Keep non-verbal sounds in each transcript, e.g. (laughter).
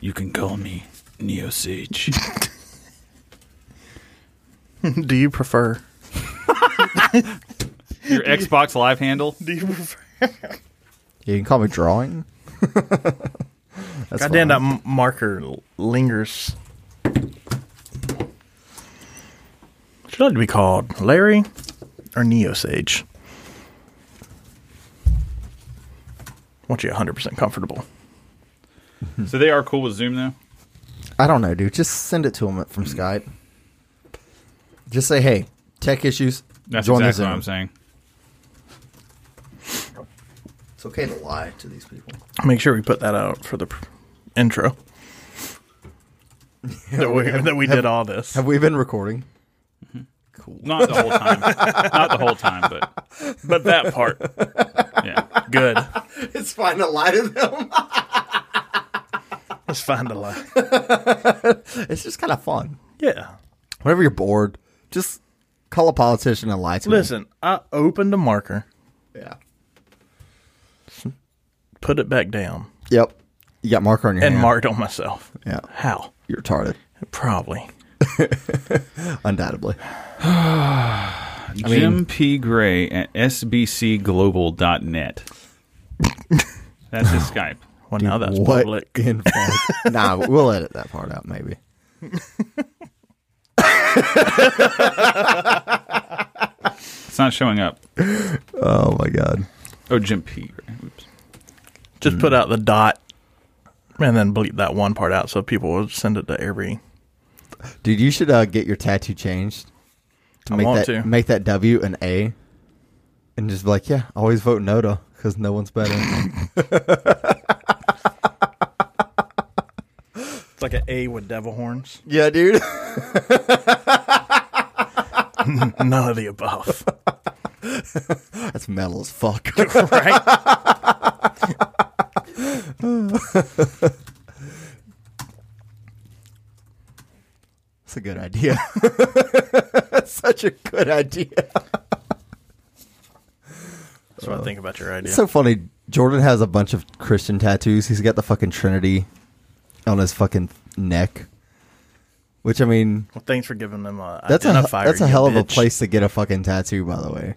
You can call me Neo Sage. (laughs) Do you prefer? (laughs) Your Xbox Live handle? Do you prefer? You can call me drawing. That's (laughs) Goddamn, fine. that m- marker l- lingers. Should I like to be called Larry or Neo Sage? Want you 100% comfortable. So they are cool with Zoom though. I don't know, dude. Just send it to them from mm. Skype. Just say, "Hey, tech issues." That's join exactly the what Zoom. I'm saying. It's okay to lie to these people. Make sure we put that out for the pr- intro. (laughs) that we, that we did all this. Have we been recording? Mm-hmm. Not the whole time. Not the whole time, but but that part, (laughs) yeah. good. It's fine to lie to them. (laughs) Let's find a lie. (laughs) it's just kind of fun. Yeah. Whenever you're bored, just call a politician and lie to Listen, I opened a marker. Yeah. put it back down, Yep. You got marker on your hand. and hand. marked on myself. Yeah. How? You're retarded. Probably. (laughs) Undoubtedly. (sighs) Jim P. Gray at sbcglobal.net. (laughs) That's his Skype. Well, now that's what public. in fuck? (laughs) nah, we'll edit that part out maybe. It's not showing up. Oh my god. Oh, Jim P. Oops. Just put out the dot, and then bleep that one part out, so people will send it to every. Dude, you should uh, get your tattoo changed to I make want that to. make that W an A, and just be like, yeah, always vote Noda because no one's better. (laughs) It's like an A with devil horns. yeah, dude. (laughs) None of the above. (laughs) That's metal as fuck. (laughs) right? That's a good idea. That's such a good idea. That's what I think about your idea. It's so funny. Jordan has a bunch of Christian tattoos. He's got the fucking Trinity on his fucking neck. Which I mean, well, thanks for giving them a that's a identifier. that's a you hell of a place to get a fucking tattoo. By the way,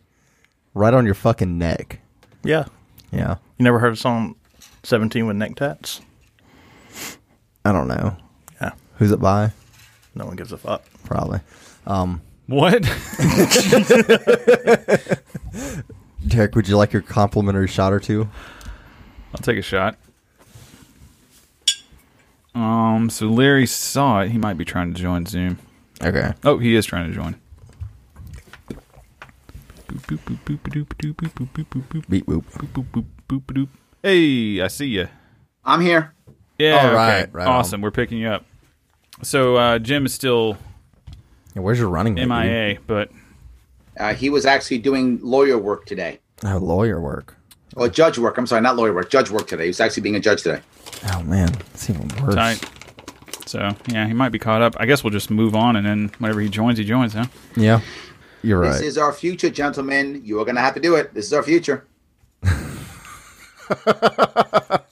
right on your fucking neck. Yeah. Yeah, You never heard of song 17 with neck tats? I don't know Yeah. who's it by. No one gives a fuck. Probably. Um, What? (laughs) Derek, would you like your complimentary shot or two? I'll take a shot. Um, so Larry saw it. He might be trying to join Zoom. Okay. Oh, he is trying to join. Hey, I see you. I'm here. Yeah. All right. Okay. right awesome. On. We're picking you up. So uh, Jim is still. Yeah, where's your running? Mate, MIA, dude? but uh, he was actually doing lawyer work today. Oh, lawyer work. Oh, judge work. I'm sorry, not lawyer work. Judge work today. He was actually being a judge today. Oh man, it's even worse. tight. So yeah, he might be caught up. I guess we'll just move on, and then whenever he joins, he joins, huh? Yeah, you're right. This is our future, gentlemen. You are going to have to do it. This is our future. (laughs) it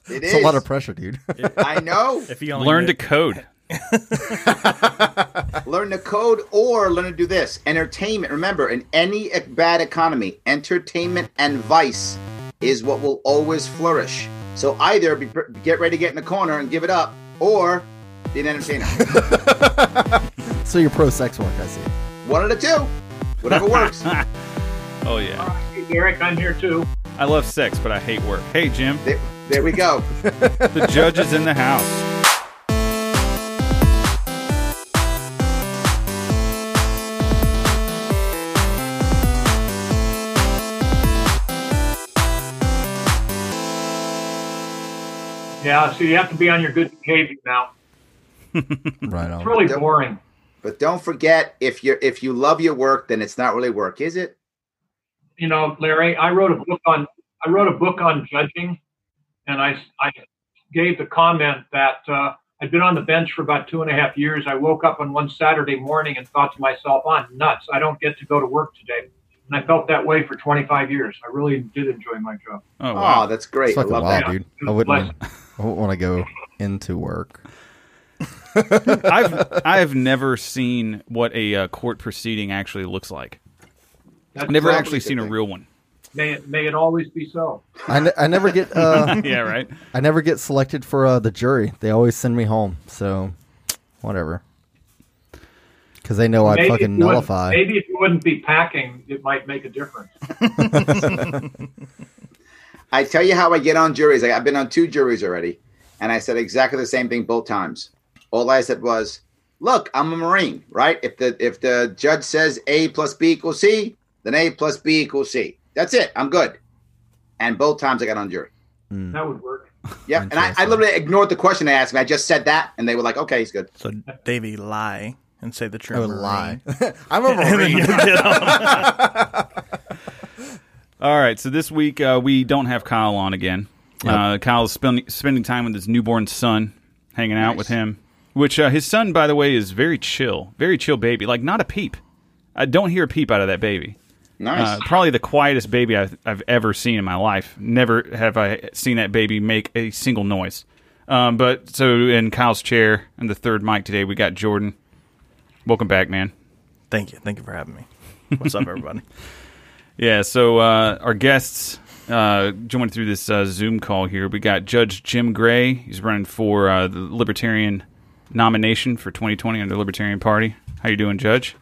it's is. a lot of pressure, dude. (laughs) I know. If you only Learn to code. (laughs) learn to code or learn to do this. Entertainment. Remember, in any bad economy, entertainment and vice is what will always flourish. So either be, get ready to get in the corner and give it up, or be an entertainer. (laughs) so you're pro sex work, I see. One of the two. Whatever works. (laughs) Oh yeah, Hey, Derek, I'm here too. I love sex, but I hate work. Hey Jim, There, there we go. (laughs) the judge is in the house. Yeah, so you have to be on your good behavior now. (laughs) Right on. It's really boring. But don't forget, if you if you love your work, then it's not really work, is it? You know, Larry, I wrote a book on I wrote a book on judging, and I I gave the comment that uh, I'd been on the bench for about two and a half years. I woke up on one Saturday morning and thought to myself, "I'm nuts. I don't get to go to work today." And I felt that way for 25 years. I really did enjoy my job. Oh Oh, wow. that's great. It's I fucking love wild, that. dude. I wouldn't. I wouldn't want to go into work. (laughs) I've I've never seen what a uh, court proceeding actually looks like. That's I've never actually the seen a real one. May it, may it always be so. I, ne- I never get uh, (laughs) Yeah, right. I never get selected for uh, the jury. They always send me home. So whatever. Because they know I'd Maybe fucking nullify. Maybe if you wouldn't be packing, it might make a difference. (laughs) I tell you how I get on juries. Like, I've been on two juries already, and I said exactly the same thing both times. All I said was, "Look, I'm a Marine, right? If the if the judge says A plus B equals C, then A plus B equals C. That's it. I'm good." And both times I got on jury. Hmm. That would work. Yeah, and I, I literally ignored the question they asked me. I just said that, and they were like, "Okay, he's good." So Davey, lie and say that you're I a would Marine. lie. (laughs) (laughs) I'm a And Marine. get on. (laughs) All right, so this week uh, we don't have Kyle on again. Uh, Kyle's spending spending time with his newborn son, hanging out Nice. with him. Which uh, his son, by the way, is very chill, very chill baby. Like not a peep. I don't hear a peep out of that baby. Nice. Uh, probably the quietest baby I've, I've ever seen in my life. Never have I seen that baby make a single noise. Um, but so in Kyle's chair and the third mic today, we got Jordan. Welcome back, man. Thank you. Thank you for having me. What's up, everybody? (laughs) (laughs) Yeah, so uh, our guests uh, joined through this uh, Zoom call here. We got Judge Jim Gray. He's running for uh, the Libertarian nomination for 2020 under the Libertarian Party. How you doing, Judge?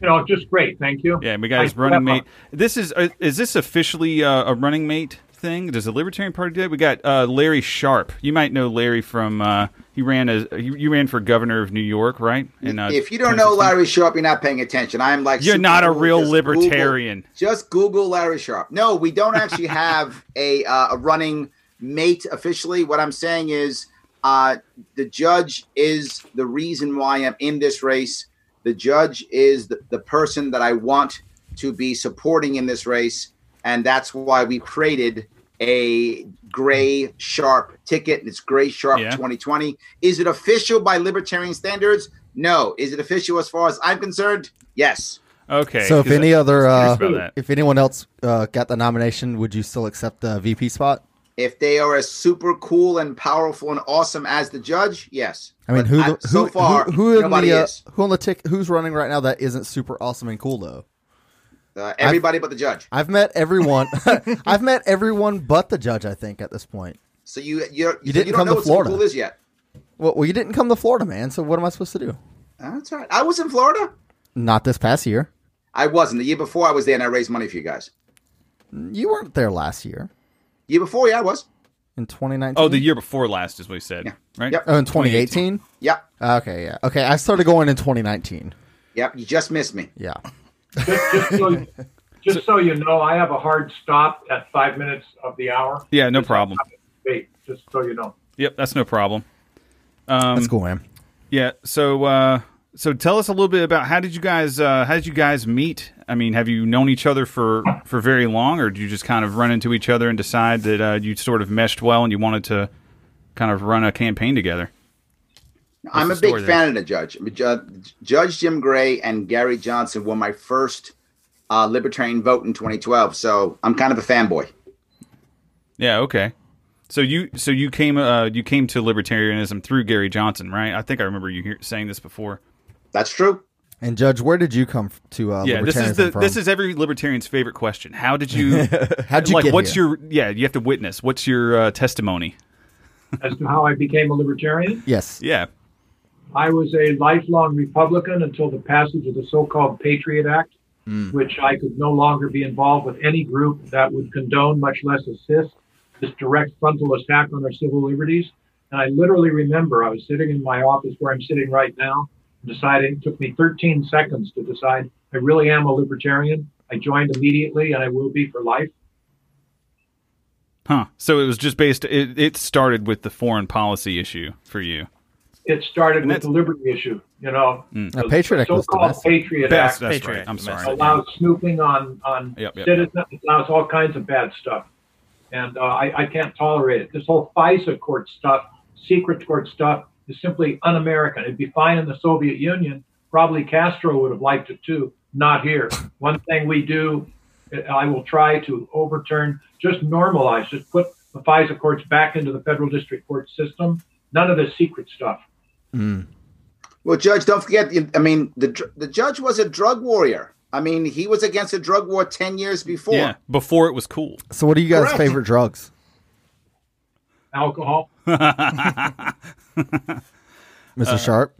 You know, just great. Thank you. Yeah, we got his running mate. This is uh, is this officially uh, a running mate thing? Does the Libertarian Party do that? We got uh, Larry Sharpe. You might know Larry from uh, he ran as you, you ran for governor of New York, right? In, uh, if you don't know Larry Sharpe, you're not paying attention. I'm like, You're not a cool. real Just Google- libertarian. just Google Larry Sharpe. No, we don't actually (laughs) have a uh, a running mate officially. What I'm saying is, uh, the judge is the reason why I'm in this race. The judge is the, the person that I want to be supporting in this race, and that's why we created a gray sharp ticket. And it's gray sharp Yeah. 2020. Is it official by libertarian standards? No. Is it official as far as I'm concerned? Yes. Okay. so if any I- other, uh, if anyone else uh, got the nomination, would you still accept the VP spot? if they are as super cool and powerful and awesome as the judge, yes. I mean, But who, I- the, so far who, who in nobody the, uh, is. who on the tick, who's running right now that isn't super awesome and cool though? Uh, everybody but the judge. I've met everyone. (laughs) (laughs) I've met everyone but the judge. I think at this point. So you you're, You so didn't you come know to Florida. cool is yet. Well, well, you didn't come to Florida, man. So what am I supposed to do? That's right. I was in Florida. Not this past year. I wasn't. The year before I was there and I raised money for you guys. You weren't there last year Year before, yeah, I was. in 2019. Oh, the year before last is what he said, Yeah. right? Yep. Oh, in 2018. Yep. Okay, yeah. Okay, I started going in 2019. Yep. You just missed me. Yeah. Just, just, so, just so you know, I have a hard stop at five minutes of the hour. Yeah, no problem. Wait, just so you know. Yep, that's no problem. Um, That's cool, man. Yeah. So, uh, so tell us a little bit about how did you guys uh, how did you guys meet? I mean, have you known each other for for very long, or did you just kind of run into each other and decide that uh, you sort of meshed well and you wanted to kind of run a campaign together? I'm a big story there? fan of the judge. Judge Jim Gray and Gary Johnson were my first uh, libertarian vote in 2012. So I'm kind of a fanboy. Yeah. Okay. So you so you came uh, you came to libertarianism through Gary Johnson, right? I think I remember you hear, saying this before. That's true. And Judge, where did you come to uh, yeah. This is the from? this is every libertarian's favorite question. How did you? (laughs) How'd you like, get what's here? your yeah? You have to witness. What's your uh, testimony? As to how I became a libertarian, Yes. Yeah. I was a lifelong Republican until the passage of the so-called Patriot Act, hmm. which I could no longer be involved with any group that would condone, much less assist, this direct frontal attack on our civil liberties. And I literally remember I was sitting in my office where I'm sitting right now, deciding, it took me 13 seconds to decide I really am a libertarian. I joined immediately and I will be for life. Huh. So it was just based. It, it started with the foreign policy issue for you. It started with the liberty issue, you know. Now, Patriot Act was so-called domestic. Patriot That's, Act that's Patriot right. I'm sorry. domestic. allows snooping on on Yep, yep. citizens, allows all kinds of bad stuff, and uh, I, I can't tolerate it. This whole FISA court stuff, secret court stuff, is simply un-American. It'd be fine in the Soviet Union. Probably Castro would have liked it too. Not here. (laughs) One thing we do, I will try to overturn, just normalize, just put the FISA courts back into the federal district court system. none of this secret stuff. Well, Judge, don't forget. I mean, the the judge was a drug warrior. I mean, he was against a drug war ten years before. Yeah, before it was cool. So, what are you guys' Correct. favorite drugs? Alcohol. (laughs) (laughs) Mr. Sharpe?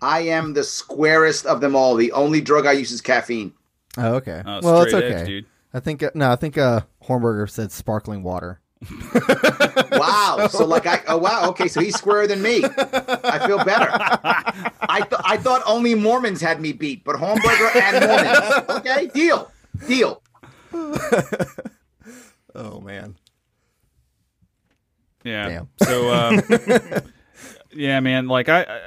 I am the squarest of them all. The only drug I use is caffeine. Oh, okay. Oh, well, it's okay. edge, dude. I think uh, no, I think uh, Hornberger said sparkling water. (laughs) Wow. so like I oh wow, okay, so he's squarer than me. I feel better. I th- I thought only Mormons had me beat, but Hornberger and Mormons. Okay, deal. Deal. Oh man. Yeah. Damn. So, uh, (laughs) yeah, man. Like I, I,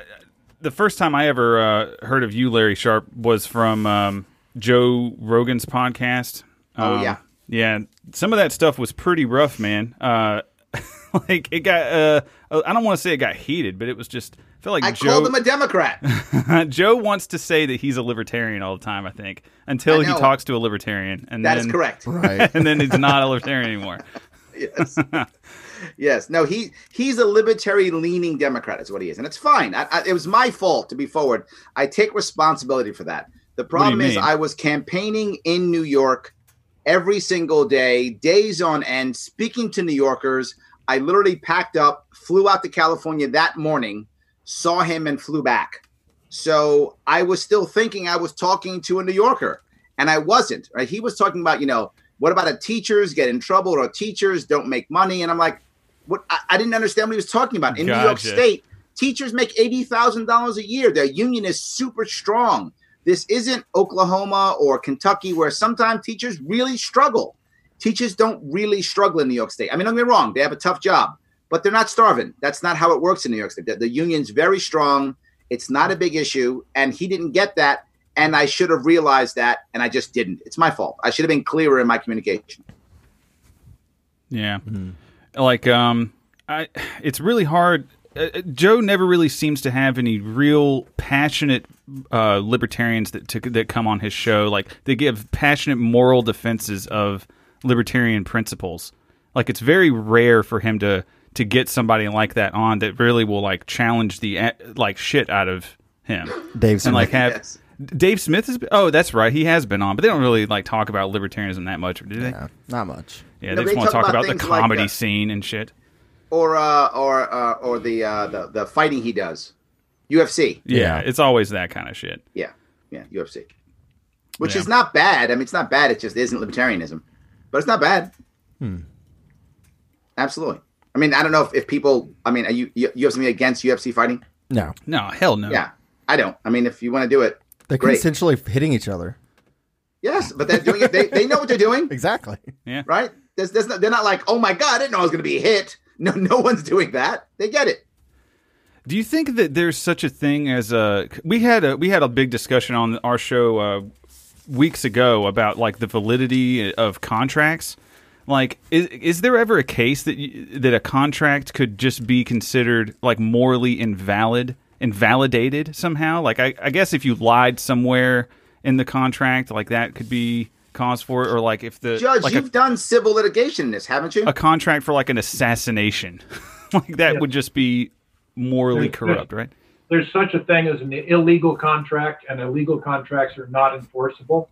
the first time I ever uh, heard of you, Larry Sharpe, was from um, Joe Rogan's podcast. Oh, Um, yeah. Yeah. Some of that stuff was pretty rough, man. Uh, (laughs) like it got. Uh, I don't want to say it got heated, but it was just. I feel like I Joe. called him a Democrat. (laughs) Joe wants to say that he's a libertarian all the time. I think until I he talks to a libertarian, and That then is correct. Right. (laughs) and then he's not a libertarian anymore. Yes. yes. No, he he's a libertarian leaning Democrat is what he is, and it's fine. I, I, it was my fault to be forward. I take responsibility for that. The problem is mean? I was campaigning in New York every single day, days on end, speaking to New Yorkers. I literally packed up, flew out to California that morning, saw him, and flew back. So I was still thinking I was talking to a New Yorker, and I wasn't. Right? He was talking about, you know, what about a teachers get in trouble or teachers don't make money? And I'm like, what? I, I didn't understand what he was talking about. In New York State, teachers make eighty thousand dollars a year. Their union is super strong. This isn't Oklahoma or Kentucky where sometimes teachers really struggle. Teachers don't really struggle in New York State. I mean, don't get me wrong, they have a tough job, but they're not starving. That's not how it works in New York State. The, the union's very strong. It's not a big issue. And he didn't get that. And I should have realized that. And I just didn't. It's my fault. I should have been clearer in my communication. Yeah. Like um I it's really hard uh, uh, Joe never really seems to have any real passionate uh, libertarians that to, that come on his show. Like they give passionate moral defenses of libertarian principles. Like it's very rare for him to to get somebody like that on that really will like challenge the uh, like shit out of him Dave and like Smith. have. Yes. Dave Smith has oh that's right he has been on but they don't really like talk about libertarianism that much do they Yeah, not much. yeah, No, they just want to talk talk about about, the things like comedy scene and shit. Or uh, or uh, or the, uh, the the fighting he does, UFC. Yeah, Yeah. it's always that kind of shit. Yeah, yeah, UFC. Which Yeah. is not bad. I mean, it's not bad. It just isn't libertarianism, but it's not bad. Hmm. Absolutely. I mean, I don't know if, if people. I mean, are you you you have something against UFC fighting? No, No, hell no. Yeah, I don't. I mean, if you want to do it, they're Great. consensually hitting each other. yes, but they're doing it. They, they know what they're doing, (laughs) Exactly. Yeah. Right? There's, there's not, they're not like, oh my god, I didn't know I was going to be hit. No, no one's doing that. They get it. Do you think that there's such a thing as a we had a we had a big discussion on our show uh, weeks ago about like the validity of contracts? Like, is is there ever a case that you, that a contract could just be considered like morally invalid, invalidated somehow? Like, I, I guess if you lied somewhere in the contract, like that could be cause for it, or like if the Judge, like you've a, done civil litigation in this, haven't you? a contract for like an assassination, (laughs) like that Yeah. would just be morally Yeah. corrupt, right? there's such a thing as an illegal contract, and illegal contracts are not enforceable.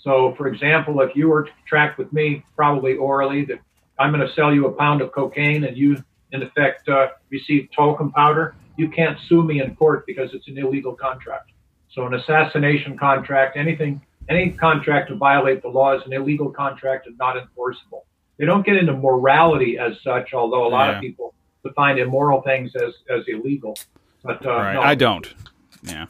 So, for example, if you were to contract with me, probably orally, that I'm going to sell you a pound of cocaine and you, in effect, uh, receive talcum powder, you can't sue me in court because it's an illegal contract. So, an assassination contract, anything, any contract to violate the law is an illegal contract and not enforceable. They don't get into morality as such, although a lot Yeah. of people define immoral things as, as illegal. But uh, right. no, I don't. Yeah.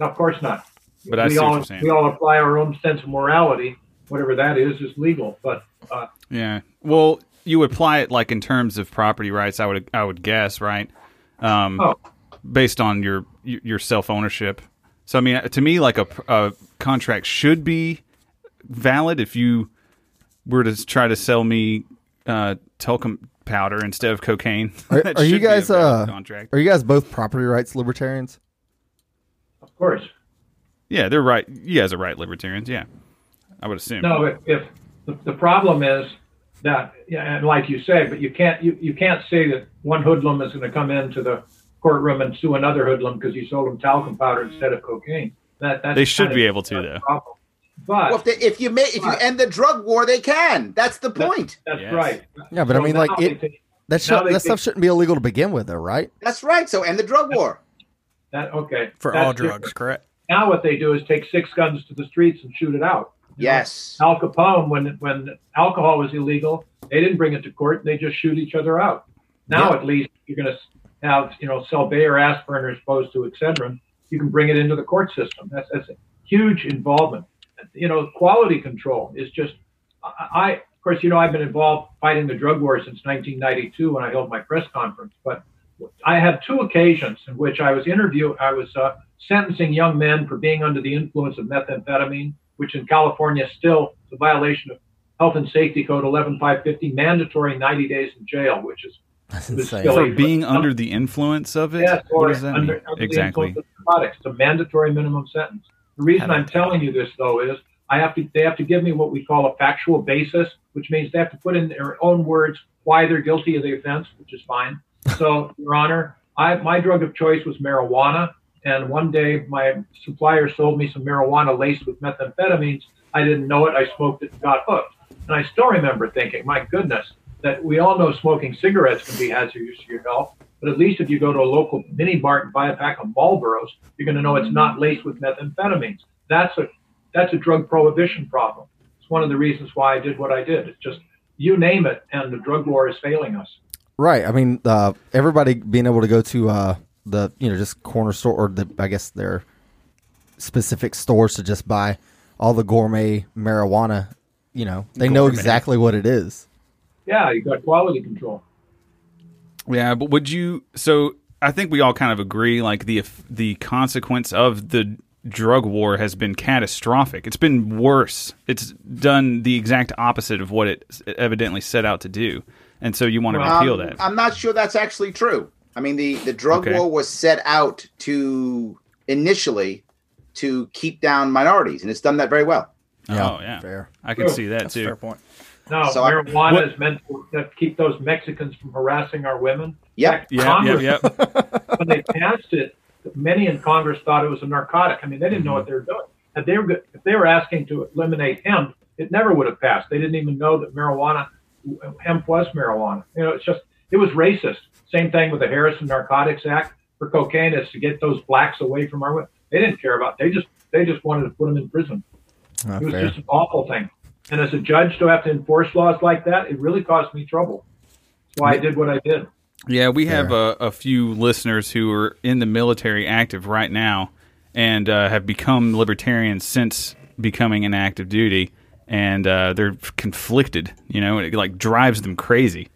no, of course not. But I we see what all you're saying. we all apply our own sense of morality, whatever that is, is legal. But uh, Yeah. Well, you apply it like in terms of property rights. I would I would guess, right? Um, oh, based on your your self ownership. So I mean, to me, like a, a contract should be valid if you were to try to sell me uh, talcum powder instead of cocaine. (laughs) Are, are you should be a guys uh contract? are you guys both property rights libertarians? of course. Yeah, they're right. You guys are right, libertarians. Yeah, I would assume. No, if, if the, the problem is that, yeah, and like you say, but you can't you, you can't say that one hoodlum is going to come into the courtroom and sue another hoodlum because he sold him talcum powder instead of cocaine. That that's They should be able to, though. problem. But Well, if, they, if you make if you end the drug war, they can. That's the point. that's Yes. right. Yeah, but I mean, like it. think That now should, they that stuff shouldn't be illegal to begin with, though, right? That's right. So end the drug war. that okay for that's all different. drugs, correct? Now what they do is take six guns to the streets and shoot it out. You know, Yes. Al Capone, when when alcohol was illegal, they didn't bring it to court; they just shoot each other out. Now, Yeah. at least, you're going to have you know sell Bayer aspirin as opposed to Excedrin. You can bring it into the court system. That's that's a huge involvement. You know, quality control is just. I, I of course, you know, I've been involved fighting the drug war since 1992 when I held my press conference. But I had two occasions in which I was interview. I was uh, sentencing young men for being under the influence of methamphetamine, which in California still is a violation of Health and Safety Code 11550, mandatory 90 days in jail, which is That's It was insane. For Really? being under the influence of it? yes, what or does that under, mean? under the Exactly. influence of narcotics. It's a mandatory minimum sentence. The reason I'm telling you this though is I have to they have to give me what we call a factual basis, which means they have to put in their own words why they're guilty of the offense, which is fine. So, Your Honor, I my drug of choice was marijuana, and one day my supplier sold me some marijuana laced with methamphetamines. I didn't know it. I smoked it and got hooked. And I still remember thinking, my goodness, that we all know smoking cigarettes can be hazardous to your health. But at least if you go to a local mini mart and buy a pack of Marlboros, you're going to know it's not laced with methamphetamines. That's a that's a drug prohibition problem. It's one of the reasons why I did what I did. It's just you name it, and the drug war is failing us. Right. I mean, uh, everybody being able to go to uh, the you know just corner store or the I guess their specific stores to just buy all the gourmet marijuana. You know, they know exactly what it is. Yeah, you got quality control. Yeah, but would you? So I think we all kind of agree. Like the the consequence of the drug war has been catastrophic. It's been worse. It's done the exact opposite of what it evidently set out to do. And so you want to Well, repeal Um, that. I'm not sure that's actually true. I mean, the, the drug Okay. war was set out to initially to keep down minorities, and it's done that very well. oh yeah, fair. I can True. see that That's a too. fair point. No, So I- marijuana What- is meant to keep those Mexicans from harassing our women. Yep. Yeah, yeah, Congress, yeah. (laughs) when they passed it, many in Congress thought it was a narcotic. I mean, they didn't know what mm-hmm. they were doing. If they were if they were asking to eliminate hemp, it never would have passed. They didn't even know that marijuana, hemp was marijuana. You know, it's just it was racist. Same thing with the Harrison Narcotics Act for cocaine is to get those blacks away from our women. They didn't care about. They just they just wanted to put them in prison. Not It was fair. just an awful thing. And as a judge to have to enforce laws like that, it really caused me trouble. That's why I did what I did. Yeah, we have a, a few listeners who are in the military active right now and uh, have become libertarians since becoming an active duty, and uh, they're conflicted. You know, it like drives them crazy.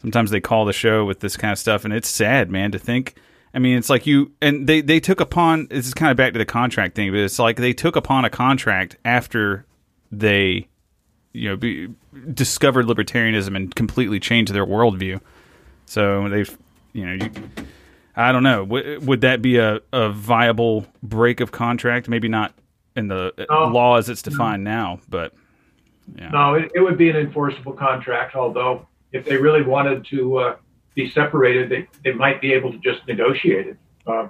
Sometimes they call the show with this kind of stuff, and it's sad, man, to think. I mean, it's like you and they they took upon. This is kind of back to the contract thing, but it's like they took upon a contract after they you know be, discovered libertarianism and completely changed their worldview. So they've, you know, you, I don't know. W- would that be a, a viable break of contract? Maybe not in the No. law as it's defined now, but yeah. No, it, it would be an enforceable contract. Although, if they really wanted to uh, be separated, they, they might be able to just negotiate it. Uh,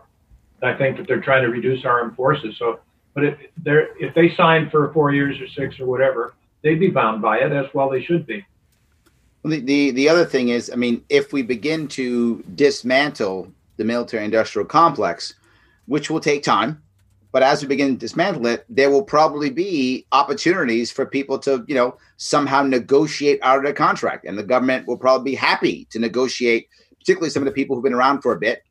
I think that they're trying to reduce our armed forces. So, but if they're if they sign for four years or six or whatever, they'd be bound by it as well. They should be. The, the the other thing is, I mean, if we begin to dismantle the military-industrial complex, which will take time, but as we begin to dismantle it, there will probably be opportunities for people to, you know, somehow negotiate out of their contract, and the government will probably be happy to negotiate, particularly some of the people who've been around for a bit,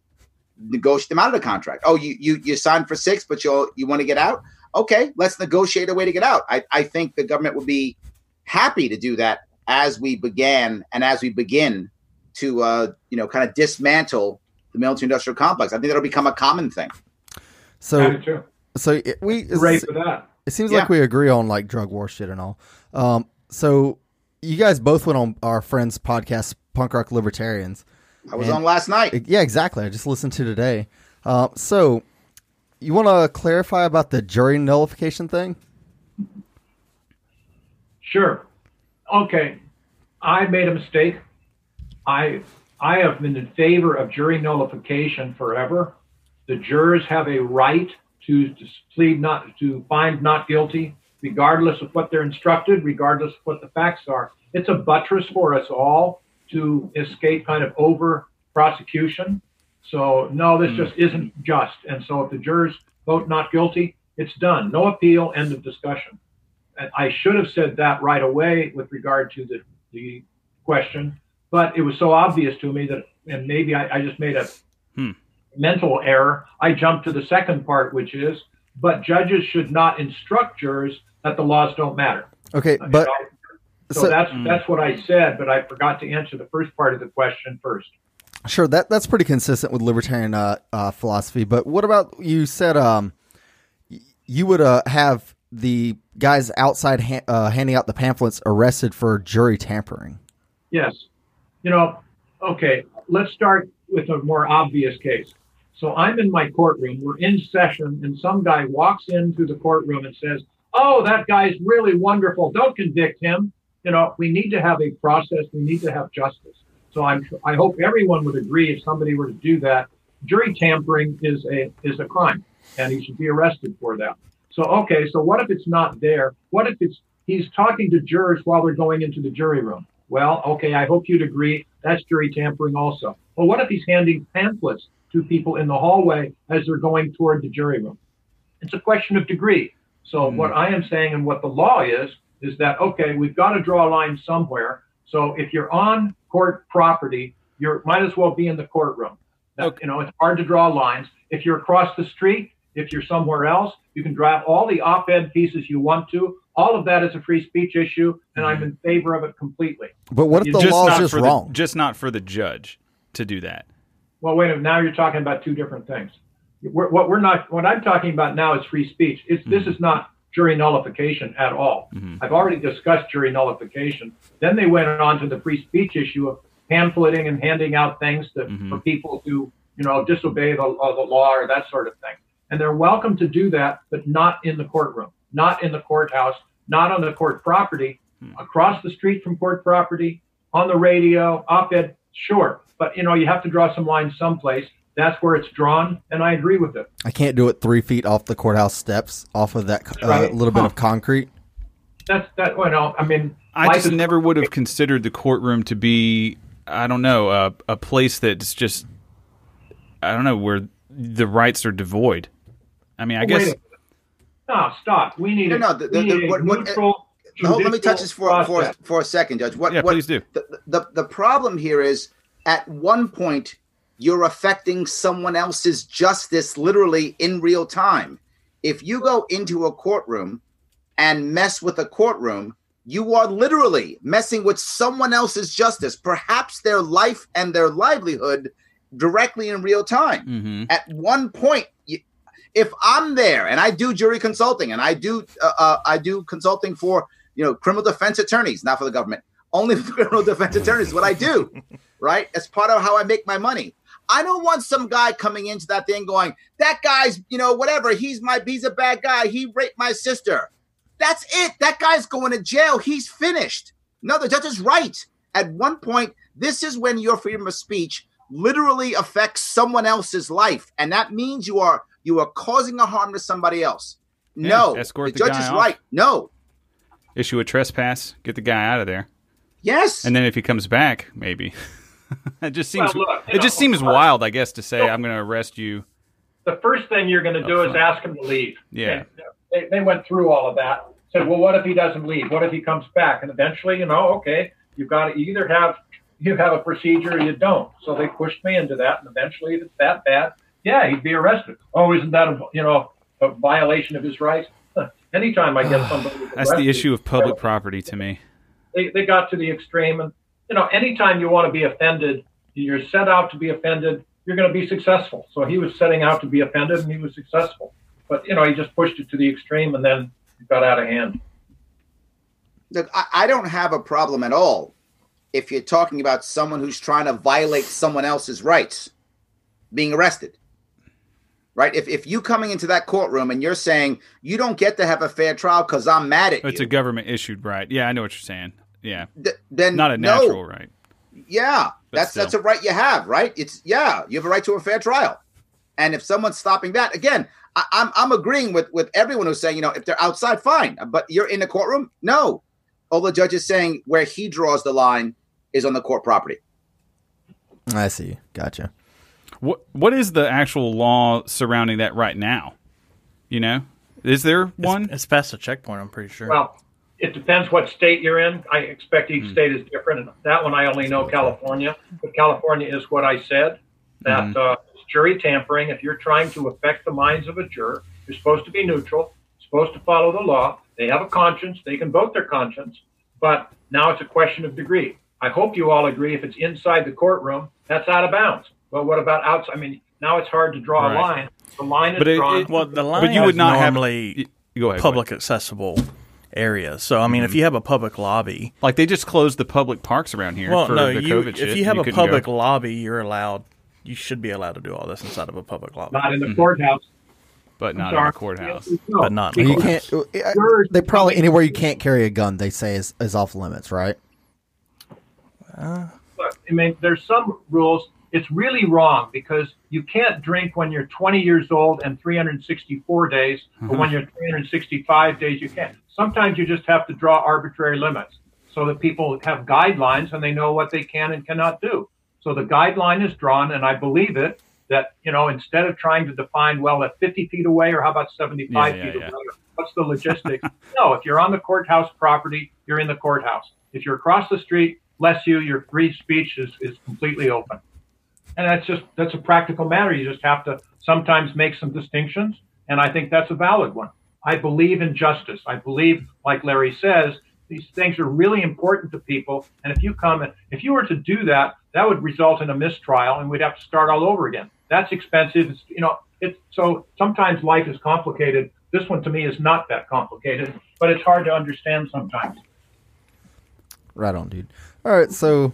negotiate them out of the contract. Oh, you you you signed for six, but you you want to get out? Okay, let's negotiate a way to get out. I, I think the government would be happy to do that as we began and as we begin to uh, you know kind of dismantle the military industrial complex. I think that'll become a common thing. So, I so it, we Great for that. It seems Yeah. like we agree on like drug war shit and all. Um, so you guys both went on our friend's podcast, Punk Rock Libertarians. I was And- on last night. Yeah, exactly. I just listened to today. Uh, so you want to clarify about the jury nullification thing? Sure. Okay. I made a mistake. I I have been in favor of jury nullification forever. The jurors have a right to, to plead not to find not guilty, regardless of what they're instructed, regardless of what the facts are. It's a buttress for us all to escape kind of over prosecution. So no, this just isn't just. And so if the jurors vote not guilty, it's done. No appeal. End of discussion. And I should have said that right away with regard to the, the question, but it was so obvious to me that, and maybe I, I just made a Hmm. mental error. I jumped to the second part, which is, but judges should not instruct jurors that the laws don't matter. Okay, You but know? so, so- that's Mm. that's what I said, but I forgot to answer the first part of the question first. Sure, that that's pretty consistent with libertarian uh, uh, philosophy. But what about you said um, you would uh, have the guys outside ha- uh, handing out the pamphlets arrested for jury tampering? Yes. You know, okay, let's start with a more obvious case. So I'm in my courtroom, we're in session, and some guy walks into the courtroom and says, Oh, that guy's really wonderful. Don't convict him. You know, we need to have a process, we need to have justice. So I'm I hope everyone would agree if somebody were to do that, jury tampering is a is a crime and he should be arrested for that. So okay, so what if it's not there? What if it's he's talking to jurors while they're going into the jury room? Well, okay, I hope you'd agree that's jury tampering also. Well, what if he's handing pamphlets to people in the hallway as they're going toward the jury room? It's a question of degree. So hmm. what I am saying and what the law is is that okay, we've got to draw a line somewhere. So if you're on court property, you might as well be in the courtroom. That- Okay. You know, it's hard to draw lines. If you're across the street, if you're somewhere else, you can draft all the op-ed pieces you want to. All of that is a free speech issue, and I'm mm-hmm. in favor of it completely. But what if the Just law is not just for wrong? The, just not for the judge to do that. Well, wait a minute. Now you're talking about two different things. We're, what we're not, what I'm talking about now is free speech. It's, This mm-hmm. is not jury nullification at all. Mm-hmm. I've already discussed jury nullification. Then they went on to the free speech issue of pamphleting and handing out things to, mm-hmm. for people to, you know, disobey the, uh, the law or that sort of thing. And they're welcome to do that, but not in the courtroom, not in the courthouse, not on the court property, hmm. across the street from court property, on the radio, op-ed, sure. But, you know, you have to draw some lines someplace. That's where it's drawn, and I agree with it. I can't do it three feet off the courthouse steps, off of that uh, Right. little bit of concrete. That's that. Well, I mean, I just is- never would have considered the courtroom to be, I don't know, a, a place that's just, I don't know, where the rights are devoid. I mean, I Wait guess. a. No, stop. We need No, a, no, the- we the- need the- a what- what- neutral. Hold- let me touch this for, for, for a second, Judge. What, Yeah, what, please do. The, the, the problem here is at one point, you're affecting someone else's justice literally in real time. If you go into a courtroom and mess with a courtroom, you are literally messing with someone else's justice, perhaps their life and their livelihood directly in real time. Hmm at one point you, if i'm there and i do jury consulting and i do uh, uh, i do consulting for you know criminal defense attorneys not for the government only for criminal defense attorneys what i do (laughs) right? As part of how i make my money i don't want some guy coming into that thing going that guy's you know whatever. He's my he's a bad guy. He raped my sister. That's it. That guy's going to jail. He's finished. No the judge is right. At one point this is when your freedom of speech literally affects someone else's life and that means you are you are causing a harm to somebody else. Yeah, no escort the the judge is off. right. No. Issue a trespass, get the guy out of there, yes. And then if he comes back, maybe. (laughs) (laughs) it just seems. Well, look, it just know, seems wild, I guess, to say I'm going to arrest you. the first thing you're going to do Up is front. ask him to leave. Yeah. They, they went through all of that. Said, well, what if he doesn't leave? What if he comes back? And eventually, you know, okay, you've got to either have you have a procedure or you don't. So they pushed me into that, and eventually, if it's that bad, yeah, he'd be arrested. Oh, isn't that a you know a violation of his rights? Anytime I get (sighs) somebody, That's the issue of public property to me. they, they got to the extreme and you know anytime you want to be offended you're set out to be offended you're going to be successful so he was setting out to be offended and he was successful but you know he just pushed it to the extreme and then it got out of hand Look, I, I don't have a problem at all if you're talking about someone who's trying to violate someone else's rights being arrested. Right? If, if you coming into that courtroom and you're saying you don't get to have a fair trial because I'm mad at It's you, It's a government issued right. Yeah, I know what you're saying. Yeah, th- then not a no. right. Yeah. That's still. that's a right you have, right? It's yeah, you have a right to a fair trial. And if someone's stopping that, again, I, I'm I'm agreeing with with everyone who's saying, you know, if they're outside, fine, but you're in the courtroom, no. All the judge is saying where he draws the line is on the court property. I see. Gotcha. What what is the actual law surrounding that right now? You know, is there one? It's past the checkpoint. I'm pretty sure. Well, it depends what state you're in. I expect each state is different. And that one I only know California, but California is what I said that uh, it's jury tampering. If you're trying to affect the minds of a juror, you're supposed to be neutral, supposed to follow the law. They have a conscience. They can vote their conscience, but now it's a question of degree. I hope you all agree. If it's inside the courtroom, that's out of bounds. But what about outside? I mean, now it's hard to draw Right. a line. The line is But it- drawn. it- well, the line but you would not have- normally Y- Go ahead. public accessible areas. So I mean, if you have a public lobby, Like they just closed the public parks around here well, for no, the you, COVID if shit. you have a public go. lobby, you're allowed. You should be allowed to do all this inside of a public lobby, not in the Mm-hmm. courthouse. but not in Sorry. the courthouse. No. but not. In You the can't. courthouse. uh, Jurors- They probably anywhere you can't carry a gun. They say is, is off limits, right? But, I mean, there's some rules. It's really wrong because you can't drink when you're 20 years old and 364 days, but when you're 365 days, you can. Sometimes you just have to draw arbitrary limits so that people have guidelines and they know what they can and cannot do. So the guideline is drawn, and I believe it that you know instead of trying to define well at 50 feet away or how about 75 Yeah, yeah, feet yeah. away, what's the logistics? (laughs) no, if you're on the courthouse property, you're in the courthouse. If you're across the street, bless you, your free speech is, is completely open. And that's just that's a practical matter. You just have to sometimes make some distinctions, and I think that's a valid one. I believe in justice. I believe, like Larry says, these things are really important to people. And if you come and if you were to do that, that would result in a mistrial, and we'd have to start all over again. That's expensive. It's, you know, it's so sometimes life is complicated. This one to me is not that complicated, but it's hard to understand sometimes. Right on, dude. All right, so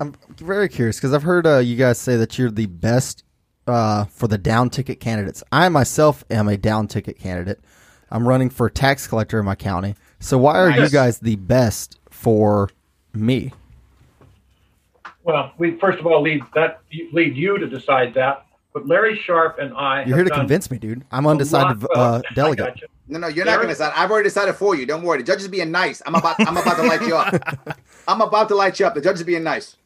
I'm very curious because I've heard uh, you guys say that you're the best uh, for the down ticket candidates. I myself am a down ticket candidate. I'm running for tax collector in my county. So why are you guys the best for me? Well, we first of all lead that lead you to decide that. But Larry Sharpe and I You're here to convince me, dude. I'm undecided lot- well, uh, delegate. got. No, no, you're not going to decide. I've already decided for you. Don't worry. The judge is being nice. I'm about. I'm about to light you up. (laughs) I'm about to light you up. The judge is being nice.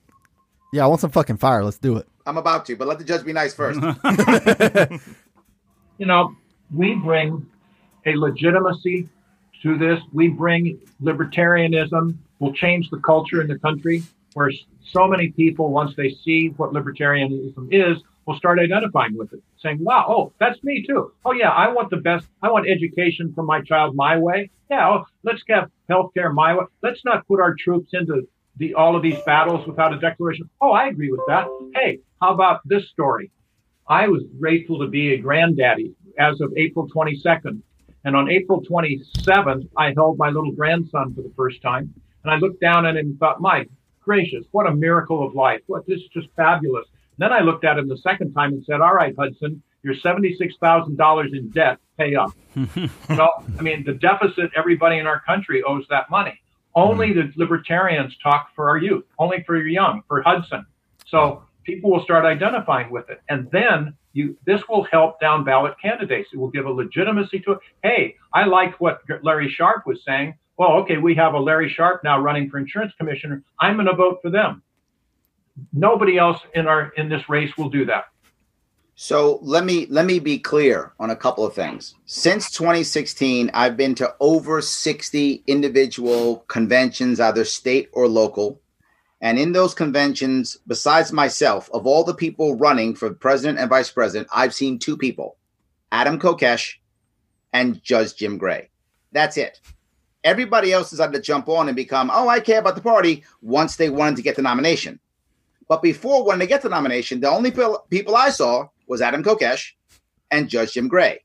Yeah, I want some fucking fire. Let's do it. I'm about to, but let the judge be nice first. (laughs) (laughs) You know, we bring a legitimacy to this. We bring libertarianism. Will change the culture in the country where so many people, once they see what libertarianism is, will start identifying with it, saying, "Wow, oh, that's me too. Oh yeah, I want the best. I want education for my child my way. Yeah, oh, let's have healthcare my way. Let's not put our troops into the all of these battles without a declaration. Oh, I agree with that. Hey, how about this story? I was grateful to be a granddaddy as of April 22nd. And on April 27th, I held my little grandson for the first time. And I looked down at him and thought, my gracious, what a miracle of life. What this is just fabulous. Then I looked at him the second time and said, all right, Hudson, you're $76,000 in debt. Pay up. (laughs) no, I mean, the deficit, everybody in our country owes that money. Only mm. the libertarians talk for our youth, only for your young, for Hudson. So people will start identifying with it. And then you, this will help down ballot candidates. It will give a legitimacy to it. Hey, I liked what Larry Sharpe was saying. Well, okay, we have a Larry Sharpe now running for insurance commissioner. I'm going to vote for them. Nobody else in our in this race will do that. So let me let me be clear on a couple of things. Since 2016, I've been to over 60 individual conventions, either state or local. And in those conventions, besides myself, of all the people running for president and vice president, I've seen two people, Adam Kokesh and Judge Jim Gray. That's it. Everybody else decided to jump on and become, oh, I care about the party once they wanted to get the nomination. But before, when they get the nomination, the only people I saw was Adam Kokesh and Judge Jim Gray.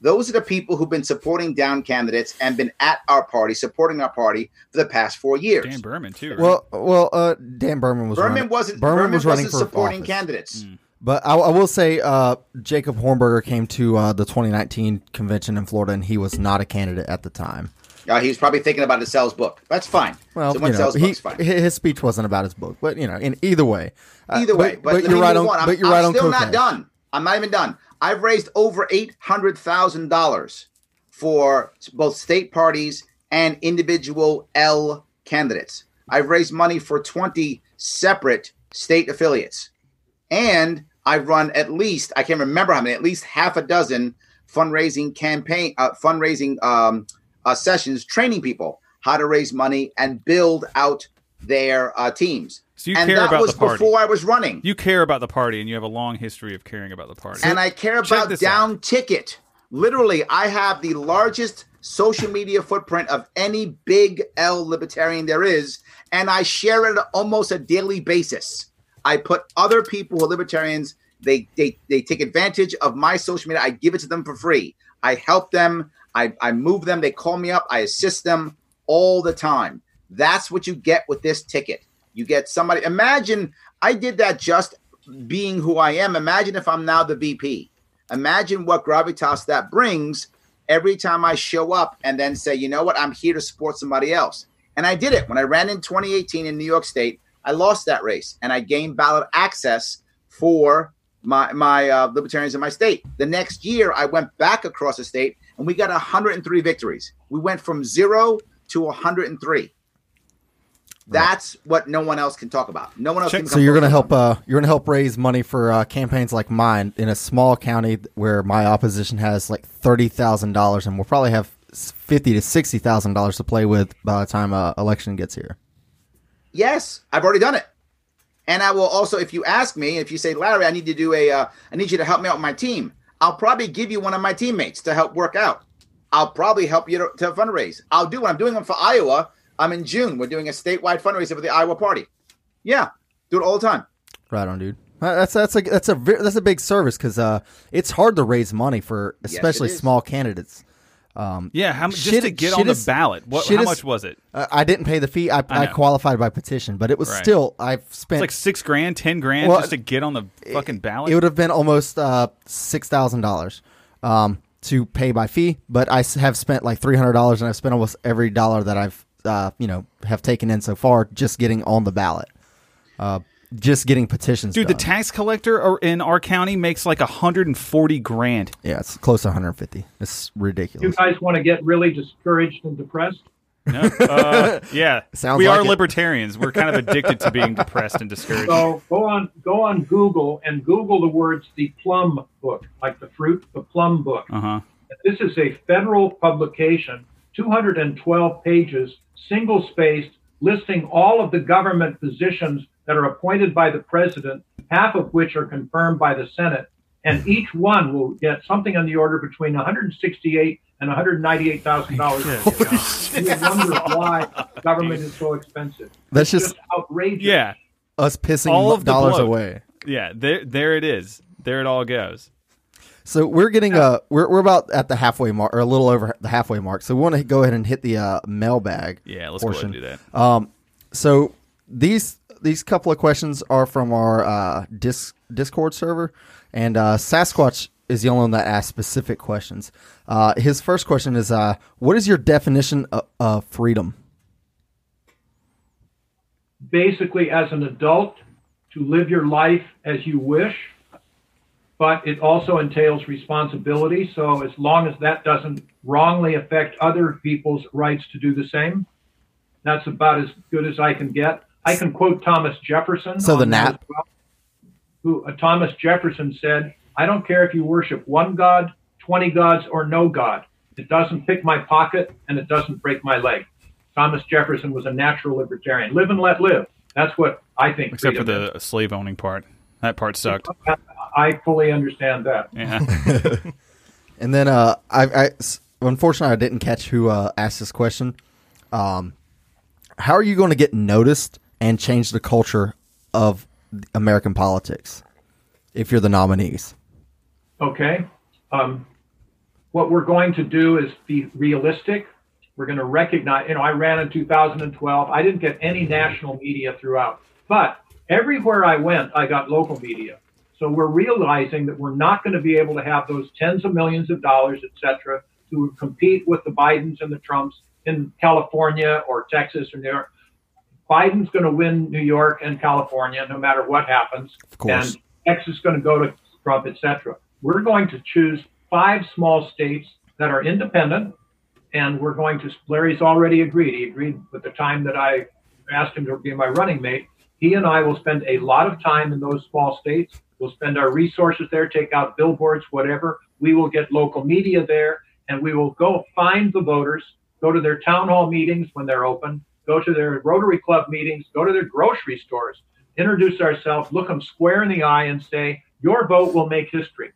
Those are the people who've been supporting down candidates and been at our party, supporting our party for the past four years. Dan Behrman too. Right? Well, well, uh, Dan Behrman was Behrman running. wasn't. Behrman, Behrman, was running wasn't for supporting office. candidates. But I, I will say, uh, Jacob Hornberger came to uh, the 2019 convention in Florida, and he was not a candidate at the time. Uh, he's probably thinking about his sell his book. That's fine. Well, Someone you know, sells he, books, fine. his speech wasn't about his book, but you know, in either way, Uh, Either way, but, let me you're right on. move on. I'm, But you're I'm right on. still not cocaine. done. I'm not even done. I've raised over eight hundred thousand dollars for both state parties and individual L candidates. I've raised money for twenty separate state affiliates, and I've run at least I can't remember how many, at least half a dozen fundraising campaign, uh, fundraising um, uh, sessions, training people how to raise money and build out their uh, teams. So you and care that about was the party. before I was running. You care about the party, and you have a long history of caring about the party. and I care about down ticket. Literally, I have the largest social media footprint of any big L libertarian there is, and I share it almost a daily basis. I put other people who are libertarians, they they they take advantage of my social media. I give it to them for free. I help them. I, I move them. They call me up. I assist them all the time. That's what you get with this ticket. You get somebody. Imagine I did that just being who I am. Imagine if I'm now the VP. Imagine what gravitas that brings every time I show up and then say, you know what, I'm here to support somebody else. And I did it when I ran in 2018 in New York State. I lost that race and I gained ballot access for my my uh, libertarians in my state. The next year, I went back across the state and we got 103 victories. We went from zero to 103. That's what no one else can talk about. No one else Check- can. So you're gonna help. Uh, you're gonna help raise money for uh, campaigns like mine in a small county where my opposition has like thirty thousand dollars, and we'll probably have fifty to sixty thousand dollars to play with by the time uh, election gets here. Yes, I've already done it. And I will also, if you ask me, if you say, Larry, I need to do a, uh, I need you to help me out with my team, I'll probably give you one of my teammates to help work out. I'll probably help you to, to fundraise. I'll do what I'm doing one for Iowa. I'm in June. We're doing a statewide fundraiser for the Iowa party. Yeah, do it all the time. Right on, dude. That's that's a that's a that's a big service because uh, it's hard to raise money for especially is. small candidates. yeah, how, just Shit- to get shit on the ballot, what, how is- much was it? Uh, I didn't pay the fee. I, I, know. qualified by petition, but it was Right. still I've spent It's like six grand, ten grand, Well, just to get on the fucking ballot. It would have been almost uh, six thousand dollars um, to pay by fee, but I have spent like three hundred dollars, and I've spent almost every dollar that I've uh, you know have taken in so far just getting on the ballot, uh, just getting petitions. Dude, the tax collector in our county makes like hundred and forty grand. yeah, it's close to one hundred fifty. It's ridiculous. You guys want to get really discouraged and depressed? No? Uh, (laughs) yeah, Sounds we like are it. libertarians. We're kind of (laughs) addicted to being depressed and discouraged. So go on, go on Google and Google the words "the plum book," like the fruit, the plum book. Uh huh. This is a federal publication, 212 pages, single spaced, listing all of the government positions that are appointed by the president, half of which are confirmed by the Senate. And each one will get something on the order between 168 and 198 thousand dollars. You wonder why government is so expensive. That's It's just outrageous. Yeah, us pissing all of the dollars bloat. away. yeah. There, there it is. There it all goes. So we're getting uh we're we're about at the halfway mark or a little over the halfway mark. So we want to go ahead and hit the uh, mailbag. Yeah, let's go ahead and do that. Um, so these these couple of questions are from our uh, dis- Discord server, and uh, Sasquatch is the only one that asked specific questions. Uh, his first question is, uh, "What is your definition of, of freedom?" basically as an adult to live your life as you wish, but it also entails responsibility. So as long as that doesn't wrongly affect other people's rights to do the same, that's about as good as I can get. I can quote Thomas Jefferson. So the on that nap- well, Who uh, Thomas Jefferson said, "I don't care if you worship one God, twenty gods, or no God. It doesn't pick my pocket and it doesn't break my leg." Thomas Jefferson was a natural libertarian. Live and let live. That's what I think. Except for the slave owning part. That part sucked. I fully understand that. Yeah. (laughs) And then uh, I, I s- unfortunately I didn't catch who uh, asked this question. Um, how are you going to get noticed and change the culture of American politics if you're the nominees? Okay. Um, what we're going to do is be realistic. We're going to recognize, you know, I ran in 2012. I didn't get any national media throughout, but everywhere I went, I got local media. So we're realizing that we're not going to be able to have those tens of millions of dollars, et cetera, to compete with the Bidens and the Trumps in California or Texas or New York. Biden's going to win New York and California no matter what happens. Of course. And Texas is going to go to Trump, et cetera. We're going to choose five small states that are independent, and we're going to. Larry's already agreed. He agreed with the time that I asked him to be my running mate. He and I will spend a lot of time in those small states. We'll spend our resources there, take out billboards, whatever. We will get local media there, and we will go find the voters, go to their town hall meetings when they're open, go to their Rotary Club meetings, go to their grocery stores, introduce ourselves, look them square in the eye, and say, Your vote will make history.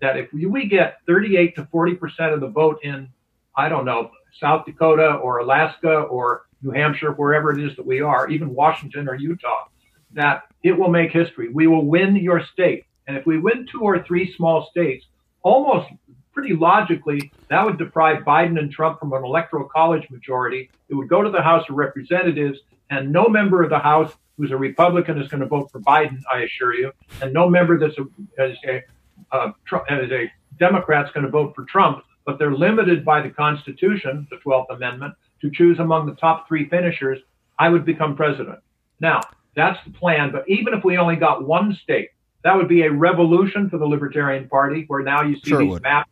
That if we get 38 to 40% of the vote in, I don't know, South Dakota or Alaska or New Hampshire, wherever it is that we are, even Washington or Utah, that it will make history. We will win your state. And if we win two or three small states, almost pretty logically, that would deprive Biden and Trump from an electoral college majority. It would go to the House of Representatives, and no member of the House who's a Republican is going to vote for Biden, I assure you, and no member that's a, as a, uh, as a Democrat is going to vote for Trump. But they're limited by the Constitution, the 12th Amendment, to choose among the top three finishers. I would become president. Now, that's the plan. But even if we only got one state, that would be a revolution for the Libertarian Party, where now you see Sure these would. maps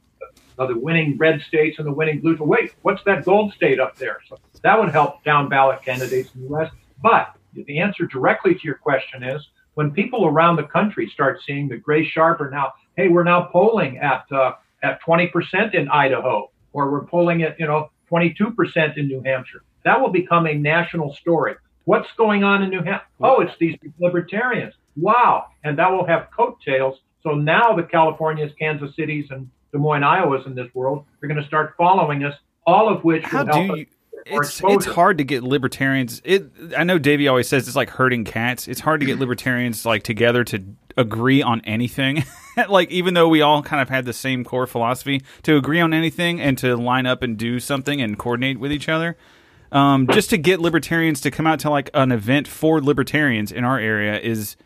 of the winning red states and the winning blue. Wait, what's that gold state up there? So that would help down ballot candidates in the West. But the answer directly to your question is when people around the country start seeing that Gray Sharper now, hey, we're now polling at uh, at 20% in Idaho, or we're polling at you know 22% in New Hampshire. That will become a national story. What's going on in New Hampshire? Oh, it's these libertarians. Wow, and that will have coattails. So now the Californias, Kansas Cities, and Des Moines, Iowas in this world are going to start following us. All of which How will help us you? more It's it's hard to get libertarians. It I know Davey always says it's like herding cats. It's hard to get libertarians like together to agree on anything. (laughs) like even though we all kind of had the same core philosophy, to agree on anything and to line up and do something and coordinate with each other. Um, just to get libertarians to come out to like an event for libertarians in our area is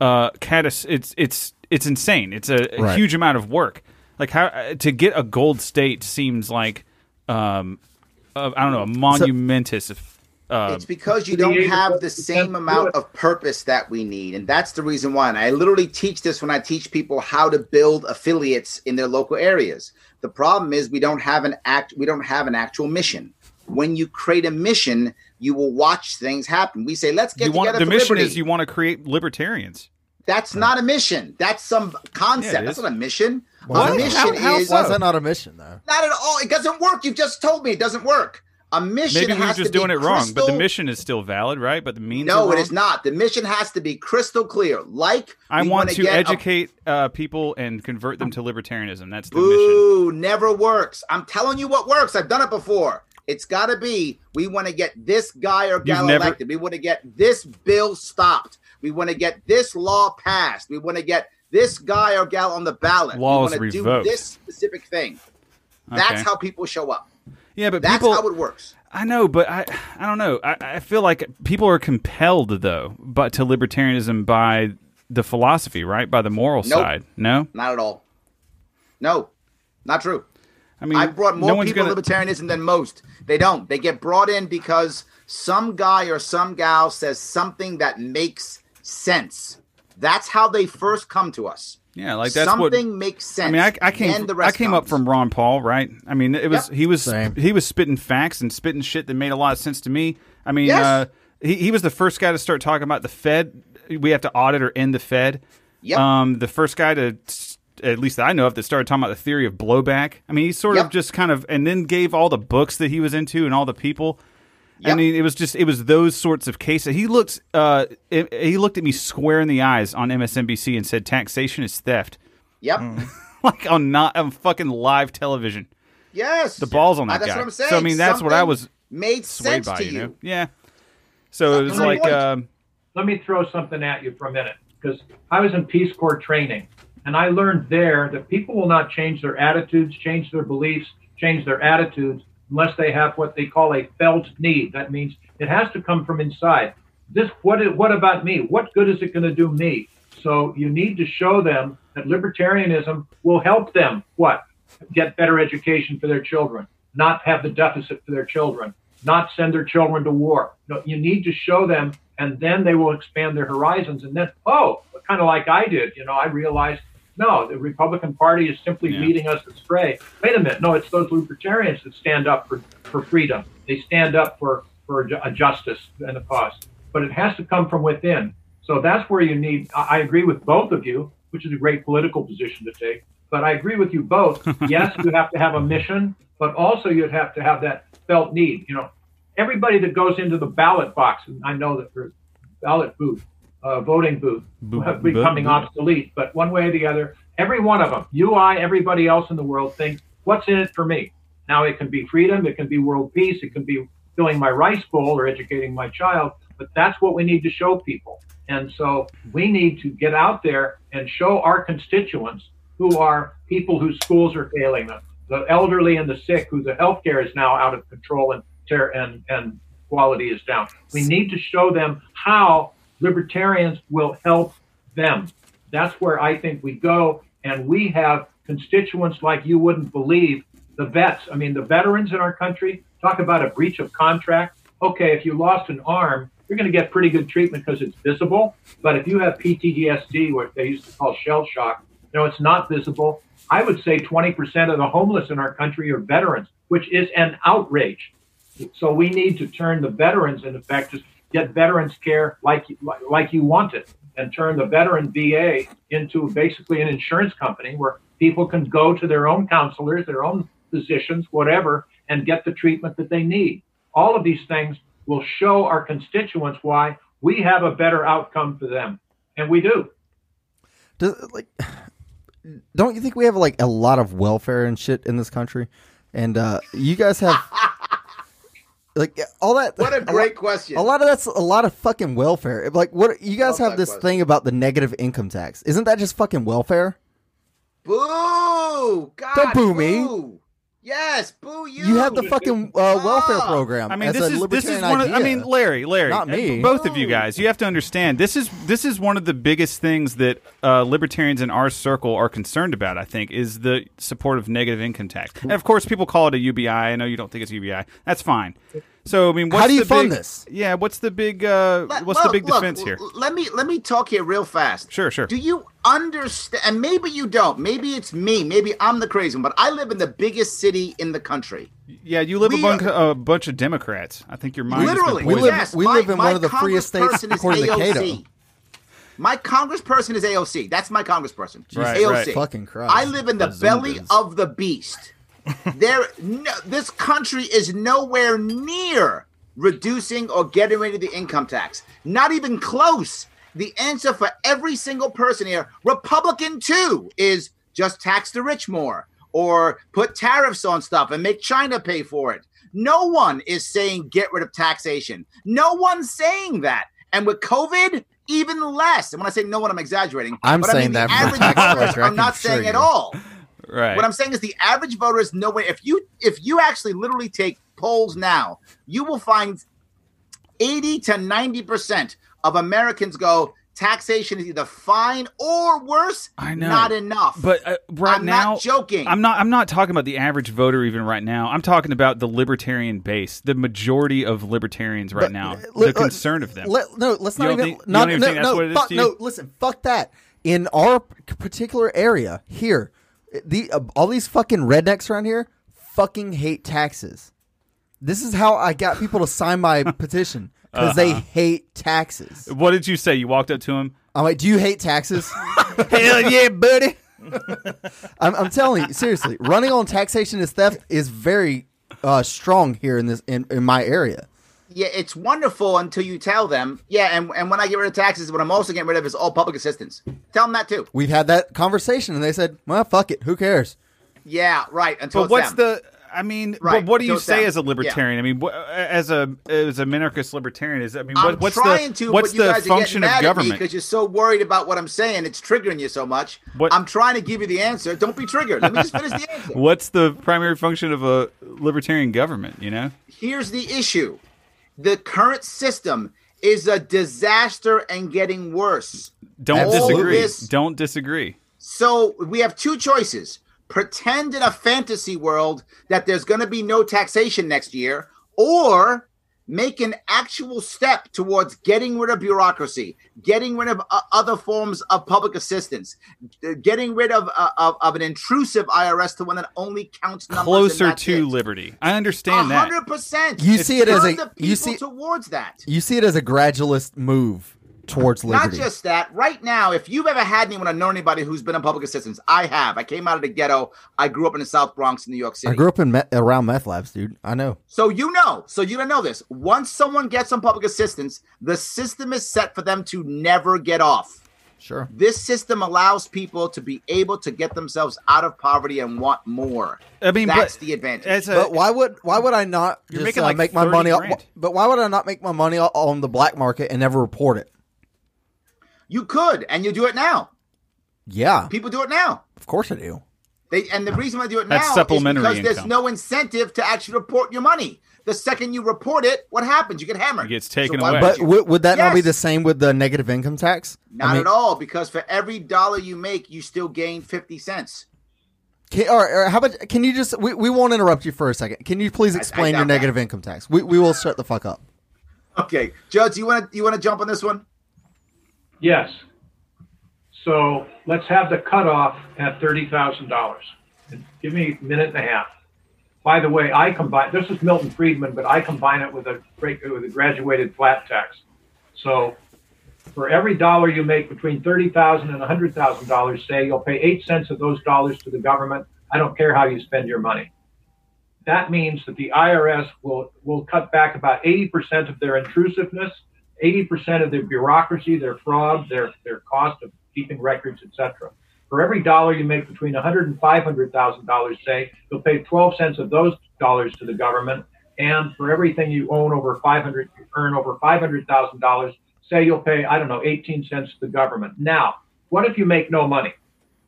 uh catas- it's it's it's insane. It's a, a Right. huge amount of work. Like how uh, to get a gold state seems like um I don't know, a monumentous uh it's because you don't have the same amount of purpose that we need and that's the reason why. And i literally teach this when i teach people how to build affiliates in their local areas. The problem is we don't have an act we don't have an actual mission. When you create a mission you will watch things happen. We say let's get you want together the for mission liberty. is you want to create libertarians. That's not a mission that's some concept Yeah, that's not a mission What? a mission How- how is so? Why is that not a mission though? not at all it doesn't work you just told me it doesn't work a mission Maybe we were has just to doing it wrong, but the mission is still valid, right? But the means No, are it wrong. is not. The mission has to be crystal clear. Like I we want wanna to get a- educate uh, people and convert them to libertarianism. That's the mission. Boo! Never works. I'm telling you what works. I've done it before. It's got to be. We want to get this guy or gal never- elected. We want to get this bill stopped. We want to get this law passed. We want to get this guy or gal on the ballot. Laws we want to do this specific thing. That's Okay. how people show up. Yeah, but That's people. how it works. I know, but I I don't know. I, I feel like people are compelled though, but to libertarianism by the philosophy, right? By the moral Nope. side. No, Not at all. No, not true. I mean, I've brought more no people gonna. to libertarianism than most. They don't. They get brought in because some guy or some gal says something that makes sense. That's how they first come to us. yeah, like that's something what. makes sense. I mean, I, I came. Then the I rest came up from Ron Paul, right? I mean, it was Yep. he was Same. he was spitting facts and spitting shit that made a lot of sense to me. I mean, Yes. uh, he he was the first guy to start talking about the Fed. We have to audit or end the Fed. Yep. Um, the first guy to, at least that I know of, that started talking about the theory of blowback. I mean, he sort of just kind of, and then gave all the books that he was into and all the people. I mean, it was just it was those sorts of cases. He looked, uh, it- he looked at me square in the eyes on MSNBC and said, "Taxation is theft." Yep. (laughs) like on not on fucking live television. Yes. The balls on that That's guy. what I'm saying. So I mean, that's what I was made swayed sense by. to You you. know? Yeah. So it was like, um, let me throw something at you for a minute because I was in Peace Corps training and I learned there that people will not change their attitudes, change their beliefs, change their attitudes unless they have what they call a felt need. That means it has to come from inside. This what what about me? What good is it going to do me? So you need to show them that libertarianism will help them what? Get better education for their children, not have the deficit for their children. not send their children to war. No, you need to show them, and then they will expand their horizons. And then, oh, kind of like I did, you know, I realized no, the Republican Party is simply Yeah. leading us astray. Wait a minute, no, it's those libertarians that stand up for, for freedom. They stand up for for a justice and a cause. But it has to come from within. So that's where you need. I agree with both of you, which is a great political position to take. But I agree with you both. (laughs) yes, you have to have a mission, but also you'd have to have that felt need. You know, everybody that goes into the ballot box, and I know that for ballot booth, uh, voting booth, Boo- have boo- becoming obsolete. But one way or the other, every one of them, you, I, everybody else in the world, think, what's in it for me? Now it can be freedom, it can be world peace, it can be filling my rice bowl or educating my child. But that's what we need to show people. And so we need to get out there and show our constituents who are people whose schools are failing them, the elderly and the sick, who the healthcare is now out of control and and and quality is down. We need to show them how libertarians will help them. That's where I think we go, and we have constituents like you wouldn't believe. The vets, I mean, the veterans in our country. Talk about a breach of contract. Okay, if you lost an arm, you're going to get pretty good treatment because it's visible. But if you have PTSD, what they used to call shell shock, you know, it's not visible. I would say 20% of the homeless in our country are veterans, which is an outrage. So we need to turn the veterans, in effect, just get veterans care like like, you want it, and turn the veteran VA into basically an insurance company where people can go to their own counselors, their own physicians, whatever, and get the treatment that they need. All of these things will show our constituents why we have a better outcome for them, and we do. Does, like, don't you think we have like a lot of welfare and shit in this country? And uh, you guys have (laughs) like all that. What a (laughs) lot- great question. A lot of that's a lot of fucking welfare. Like, what you guys have this question. thing about the negative income tax? Isn't that just fucking welfare? Boo! God, Don't boo me. Boo. Yes, boo you. You have the fucking uh, welfare program. I mean, as this a is this libertarian is one of. I mean, Larry, Larry, Not uh, me. both of you guys. You have to understand this is this is one of the biggest things that uh, libertarians in our circle are concerned about. I think is the support of negative income tax. And of course, people call it a UBI. I know you don't think it's UBI. That's fine. So I mean, what's do you the fund big, this? Yeah, what's the big uh, Let- what's the look, big look, defense here? Let me let me talk here real fast. Sure, sure. Do you understand? And maybe you don't. Maybe it's me. Maybe I'm the crazy one. But I live in the biggest city in the country. Yeah, you live we- among a bunch of Democrats. I think your mind has been Literally, We live- yes. we my, live in one of the freest states congressperson is according to Cato. AOC. My congressperson is AOC. That's my congressperson. Right, AOC. right. Fucking Christ. I live in the belly of the beast. There, no, this country is nowhere near reducing or getting rid of the income tax. Not even close. The answer for every single person here, Republican too, is just tax the rich more or put tariffs on stuff and make China pay for it. No one is saying get rid of taxation. No one's saying that. And with COVID, even less. And when I say no one, I'm exaggerating. I'm But I saying mean, that average tax voter, collector, I I'm not saying at all. Right. What I'm saying is the average voter is nowhere. If you if you actually literally take polls now, you will find 80 to 90 percent of Americans go taxation is either fine or worse. I know. not enough. But uh, right I'm now, not joking. I'm not. I'm not talking about the average voter even right now. I'm talking about the libertarian base, the majority of libertarians right But, now. uh, the let- concern of them. Let, no, let's not even. think- not, don't even no, think that's no, what it is fuck, to you? no, listen, fuck that. In our particular area here, the uh, all these fucking rednecks around here fucking hate taxes. This is how I got people to sign my (laughs) petition because they Uh-huh. hate taxes. what did you say? You walked up to him. I'm like, do you hate taxes? (laughs) Hell yeah, buddy. (laughs) I'm, I'm telling you, seriously, running on taxation is theft is very uh, strong here in this in, in my area. Yeah, it's wonderful until you tell them. Yeah, and, and when I get rid of taxes, what I'm also getting rid of is all public assistance. Tell them that too. We've had that conversation, and they said, "Well, fuck it, who cares?" Yeah, right. Until But it's what's them. the? I mean, Right, but what do you say them. as a libertarian? I mean, wh- as a as a minarchist libertarian, is I mean, I'm what, what's trying the to, what's but you the guys function are of getting mad government? because you're so worried about what I'm saying. It's triggering you so much. What- I'm trying to give you the answer. Don't be triggered. Let me just finish the (laughs) answer. What's the primary function of a libertarian government? You know, Here's the issue: the current system is a disaster and getting worse. don't All disagree. this- Don't disagree. So we have two choices: pretend in a fantasy world that there's going to be no taxation next year, or make an actual step towards getting rid of bureaucracy, getting rid of uh, other forms of public assistance, uh, getting rid of, uh, of of an intrusive IRS to one that only counts numbers Closer to it. liberty. I understand that. hundred percent. You see it as a- you see- towards that. You see it as a gradualist move towards liberty. Not just that. Right now, if you've ever had anyone or know anybody who's been on public assistance, I have. I came out of the ghetto. I grew up in the South Bronx, in New York City. I grew up in me- around meth labs, dude. I know. So you know, so you don't know this. Once someone gets on public assistance, the system is set for them to never get off. Sure. This system allows people to be able to get themselves out of poverty and want more. I mean, That's but the advantage. a, But why would why would I not You're just making uh, like make my money? grand. But why would I not make my money on the black market and never report it? You could, and you do it now. Yeah, People do it now. of course I do. They and the reason why they do it That's now supplementary is because there's income. no incentive to actually report your money. The second you report it, what happens? You get hammered. It gets taken why away. But you? w- would that not be the same with the negative income tax? Not at all, because for every dollar you make, you still gain fifty cents. Can, or, or how about? Can you just? We, we won't interrupt you for a second. Can you please I explain doubt your that. negative income tax? We we will shut the fuck up. Okay, Judge, you want to you want to jump on this one? Yes. So let's have the cutoff at thirty thousand dollars. Give me a minute and a half. By the way, I combine this is Milton Friedman, but I combine it with a with a graduated flat tax. So for every dollar you make between $30,000 and $100,000, say you'll pay eight cents of those dollars to the government. I don't care how you spend your money. That means that the IRS will will cut back about eighty percent of their intrusiveness 80% of their bureaucracy, their fraud, their, their cost of keeping records, etc. For every dollar you make between 100 and 500 thousand dollars, say you'll pay 12 cents of those dollars to the government, and for everything you own over 500, you earn over 500 thousand dollars, say you'll pay I don't know 18 cents to the government. Now, what if you make no money?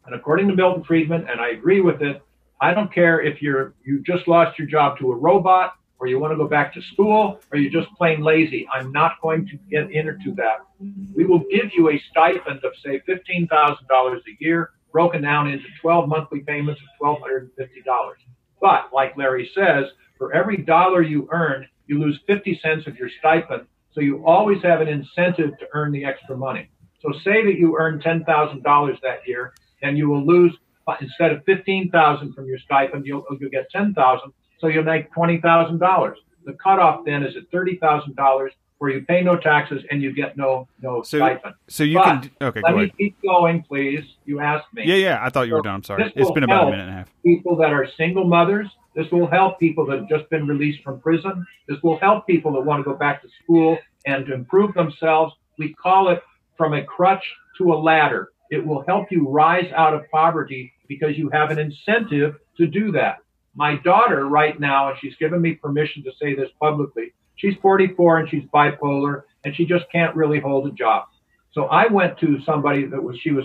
And according to Milton Friedman, and I agree with it, I don't care if you're you just lost your job to a robot or you want to go back to school, or you're just plain lazy. I'm not going to get into that. We will give you a stipend of, say, $15,000 a year, broken down into 12 monthly payments of $1,250. But, like Larry says, for every dollar you earn, you lose 50 cents of your stipend. So you always have an incentive to earn the extra money. So say that you earn $10,000 that year, and you will lose uh, instead of 15,000 from your stipend, you'll, you'll get 10,000. So you'll make $20,000. The cutoff then is at $30,000 where you pay no taxes and you get no, no So- stipend. so you But can. Okay, Let go me ahead. keep going, please. You asked me Yeah, yeah. I thought you were So done. I'm sorry. It's been about a minute and a half. people that are single mothers. This will help people that have just been released from prison. This will help people that want to go back to school and to improve themselves. We call it from a crutch to a ladder. It will help you rise out of poverty because you have an incentive to do that. My daughter, right now, and she's given me permission to say this publicly, she's 44 and she's bipolar and she just can't really hold a job. So I went to somebody that was she was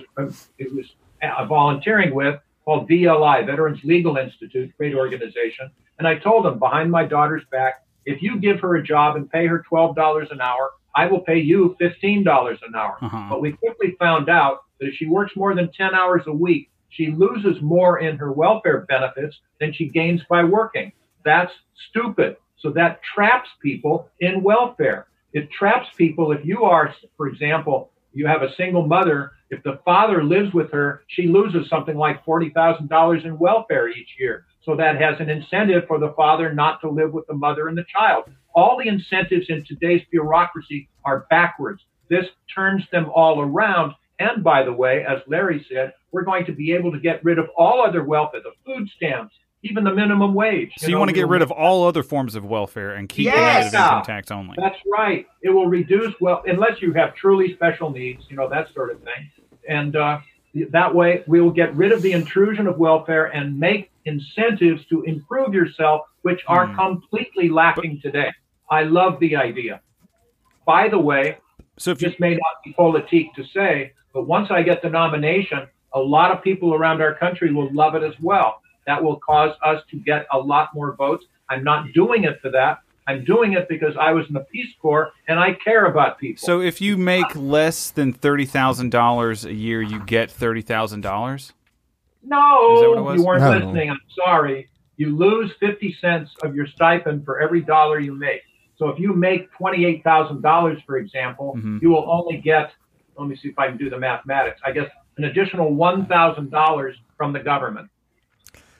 it was uh, volunteering with called VLI Veterans Legal Institute, great organization, and I told them behind my daughter's back, if you give her a job and pay her twelve dollars an hour, I will pay you fifteen dollars an hour. Uh-huh. But we quickly found out that if she works more than ten hours a week, she loses more in her welfare benefits than she gains by working. That's stupid. So that traps people in welfare. It traps people if you are, for example, you have a single mother. If the father lives with her, she loses something like $40,000 in welfare each year. So that has an incentive for the father not to live with the mother and the child. All the incentives in today's bureaucracy are backwards. This turns them all around. And by the way, as Larry said, we're going to be able to get rid of all other welfare, the food stamps, even the minimum wage. So you want to get rid of all other forms of welfare and keep Yes! the income tax only. That's right. It will reduce well, unless you have truly special needs, you know that sort of thing. And uh, that way, we will get rid of the intrusion of welfare and make incentives to improve yourself, which are Hmm. completely lacking today. I love the idea. By the way, So if you this may not be politique to say, but once I get the nomination, a lot of people around our country will love it as well. That will cause us to get a lot more votes. I'm not doing it for that. I'm doing it because I was in the Peace Corps and I care about people. so if you make less than thirty thousand dollars a year, you get thirty thousand dollars. no, Is that what it was? you weren't No. listening. I'm sorry. You lose 50 cents of your stipend for every dollar you make. So if you make $28,000, for example, Mhm. you will only get, let me see if I can do the mathematics, I guess an additional $1,000 from the government.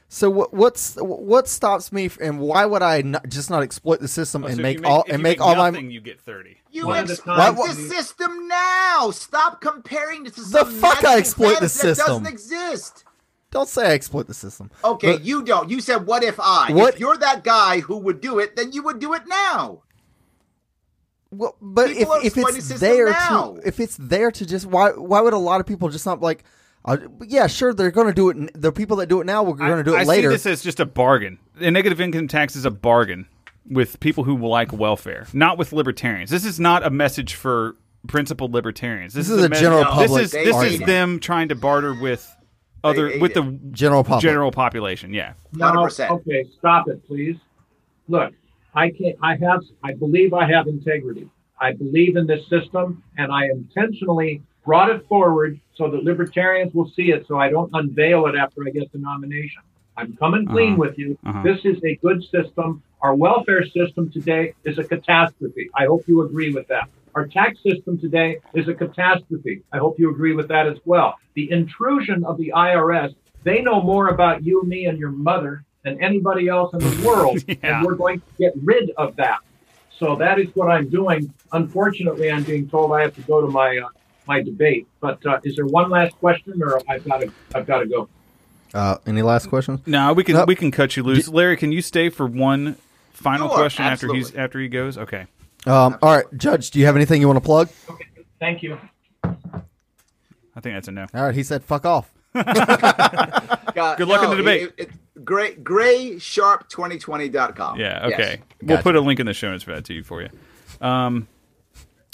So what, what's what stops me, f- and why would I not, just not exploit the system Oh, and so if make, you all and you make, all nothing, my you get thirty. You One exploit time. the system now. Stop comparing this to The fuck I exploit the system. doesn't exist. don't say I exploit the system. Okay, But- you don't. You said, "What if I?" What- If you're that guy who would do it, then you would do it now. Well, but if, People are if it's there now. to if it's there to just why why would a lot of people just not like uh, yeah sure they're going to do it n- the people that do it now we're going to do it I, later I see this as just a bargain. A negative income tax is a bargain with people who like welfare, not with libertarians. This is not a message for principled libertarians. This, This is a message- general This public is this is them trying to barter with other hate with it. the general public general population. Yeah. No, 100%. Okay, stop it, please. Look, I can't. I have. I believe I have integrity. I believe in this system, and I intentionally brought it forward so that libertarians will see it, so I don't unveil it after I get the nomination. I'm coming clean Uh-huh. with you. Uh-huh. This is a good system. Our welfare system today is a catastrophe. I hope you agree with that. Our tax system today is a catastrophe. I hope you agree with that as well. The intrusion of the IRS, they know more about you, me, and your mother than anybody else in the (laughs) world. Yeah. And we're going to get rid of that. So that is what I'm doing. Unfortunately, I'm being told I have to go to my uh, my debate. But uh, is there one last question, or I've got to I've got to go? uh, any last questions No, we can No. we can cut you loose. Larry, can you stay for one final Sure, question after he's after he goes? Okay. um, all right judge do you have anything you want to plug Okay, thank you. I think that's a no. all right he said fuck off (laughs) (laughs) Uh, Good luck in the debate. It, it, gray, graysharpe2020.com. Yeah, Yes. okay. We'll Gotcha. put a link in the show notes for that to you for you. Um,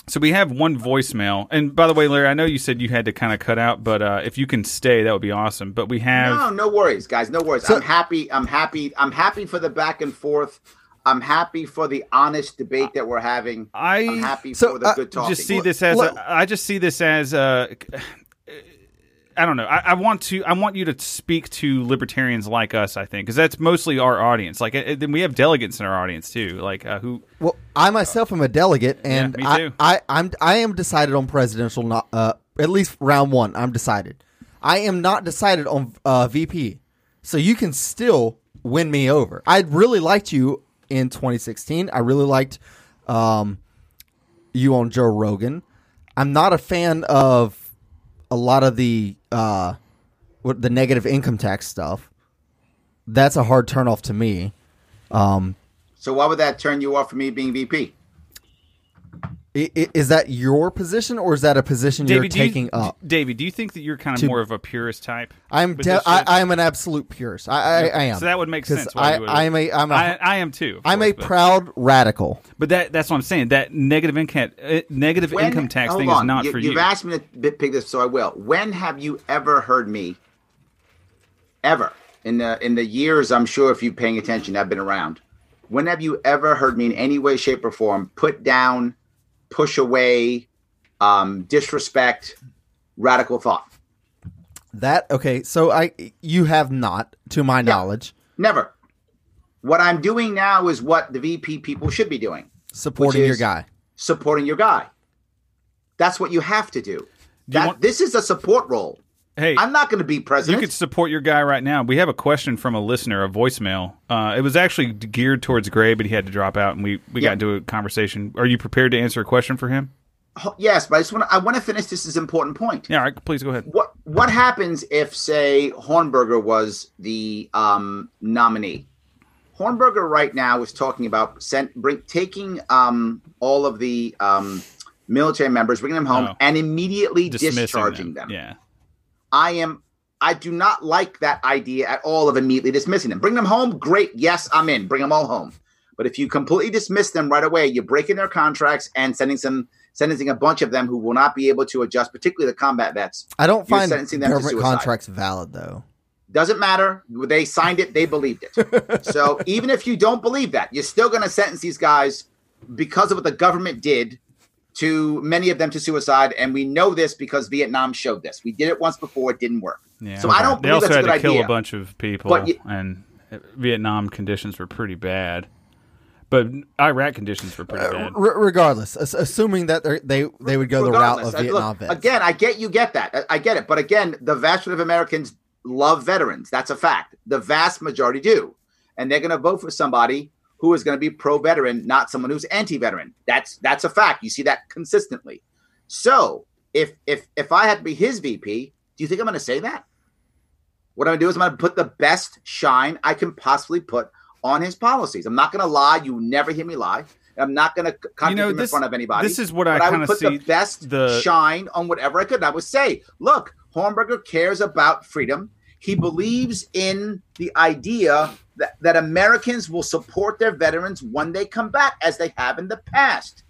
so we have one voicemail, and by the way, Larry, I know you said you had to kind of cut out, but uh, if you can stay, that would be awesome. But we have No, no worries, guys. No worries. So- I'm happy. I'm happy. I'm happy for the back and forth. I'm happy for the honest debate that we're having. I I'm happy So, for the uh, good talking. just see this as Look- a, I just see this as a, I don't know. I, I want to I want you to speak to libertarians like us. I think because that's mostly our audience. Like, uh, then we have delegates in our audience too. Like uh, who well I myself am a delegate and me I. I I'm I am decided on presidential not uh at least round one I'm decided I am not decided on uh, VP so you can still win me over I really liked you in 2016 I really liked um you on Joe Rogan I'm not a fan of a lot of the uh the negative income tax stuff that's a hard turnoff to me um so why would that turn you off from me being VP? I- i- Is that your position, or is that a position you're David do you- taking up? David, do you think that you're kind of To- more of a purist type? I'm de- I, am an absolute purist. I, I, I am. So that would make sense. Why I, you would- I'm a I'm a I, I am too. I'm a but- proud radical. But that that's what I'm saying. That negative income uh, negative When- income tax hold thing is not you, for you. You've asked me to bit pick this, so I will. When have you ever heard me? Ever in the in the years, I'm sure if you're paying attention, I've been around. When have you ever heard me in any way, shape, or form put down, push away, um, disrespect, radical thought? That okay. So I you have not, to my knowledge, Never. What I'm doing now is what the VP people should be doing. supporting your guy. supporting your guy. That's what you have to do. you That want- this is a support role. Hey, I'm not going to be president. you could support your guy right now. We have a question from a listener, a voicemail. Uh, it was actually geared towards Gray, but he had to drop out, and we we Yeah. got into a conversation. Are you prepared to answer a question for him? Yes, but I just want to. I want to finish this is important point. Yeah, all right. Please go ahead. What what happens if, say, Hornberger was the um, nominee? Hornberger right now is talking about sent, bring, taking um, all of the um, military members, bringing them home, Oh. and immediately Dismissing discharging them. Yeah. I am. I do not like that idea at all of immediately dismissing them. Bring them home, great. Yes, I'm in. Bring them all home. But if you completely dismiss them right away, you're breaking their contracts and sending some sentencing a bunch of them who will not be able to adjust, particularly the combat vets. I don't You're find sentencing them to government suicide. contracts valid though. Doesn't matter. They signed it. They believed it. (laughs) so even if you don't believe that, you're still going to sentence these guys because of what the government did to many of them to suicide. And we know this because Vietnam showed this. We did it once before. It didn't work. Yeah. So I don't They believe also that's a had good to kill idea. a bunch of people, But you- and Vietnam conditions were pretty bad, but Iraq conditions were pretty bad. R- regardless, assuming that they're- they they would go the route of uh, Vietnam look, vets. Again, I get you get that. I, I get it. But again, the vast majority of Americans love veterans. That's a fact. The vast majority do. And they're going to vote for somebody who is going to be pro-veteran, not someone who's anti-veteran. That's that's a fact. You see that consistently. So, if if if I had to be his VP, do you think I'm going to say that? What I'm going to do is I'm going to put the best shine I can possibly put on his policies. I'm not going to lie. You never hear me lie. I'm not going to contradict You know, him in front of anybody. this is what I but kinda would put the best the- shine on whatever I could. And I would say, look, Hornberger cares about freedom. He believes in the idea that, that Americans will support their veterans when they come back, as they have in the past.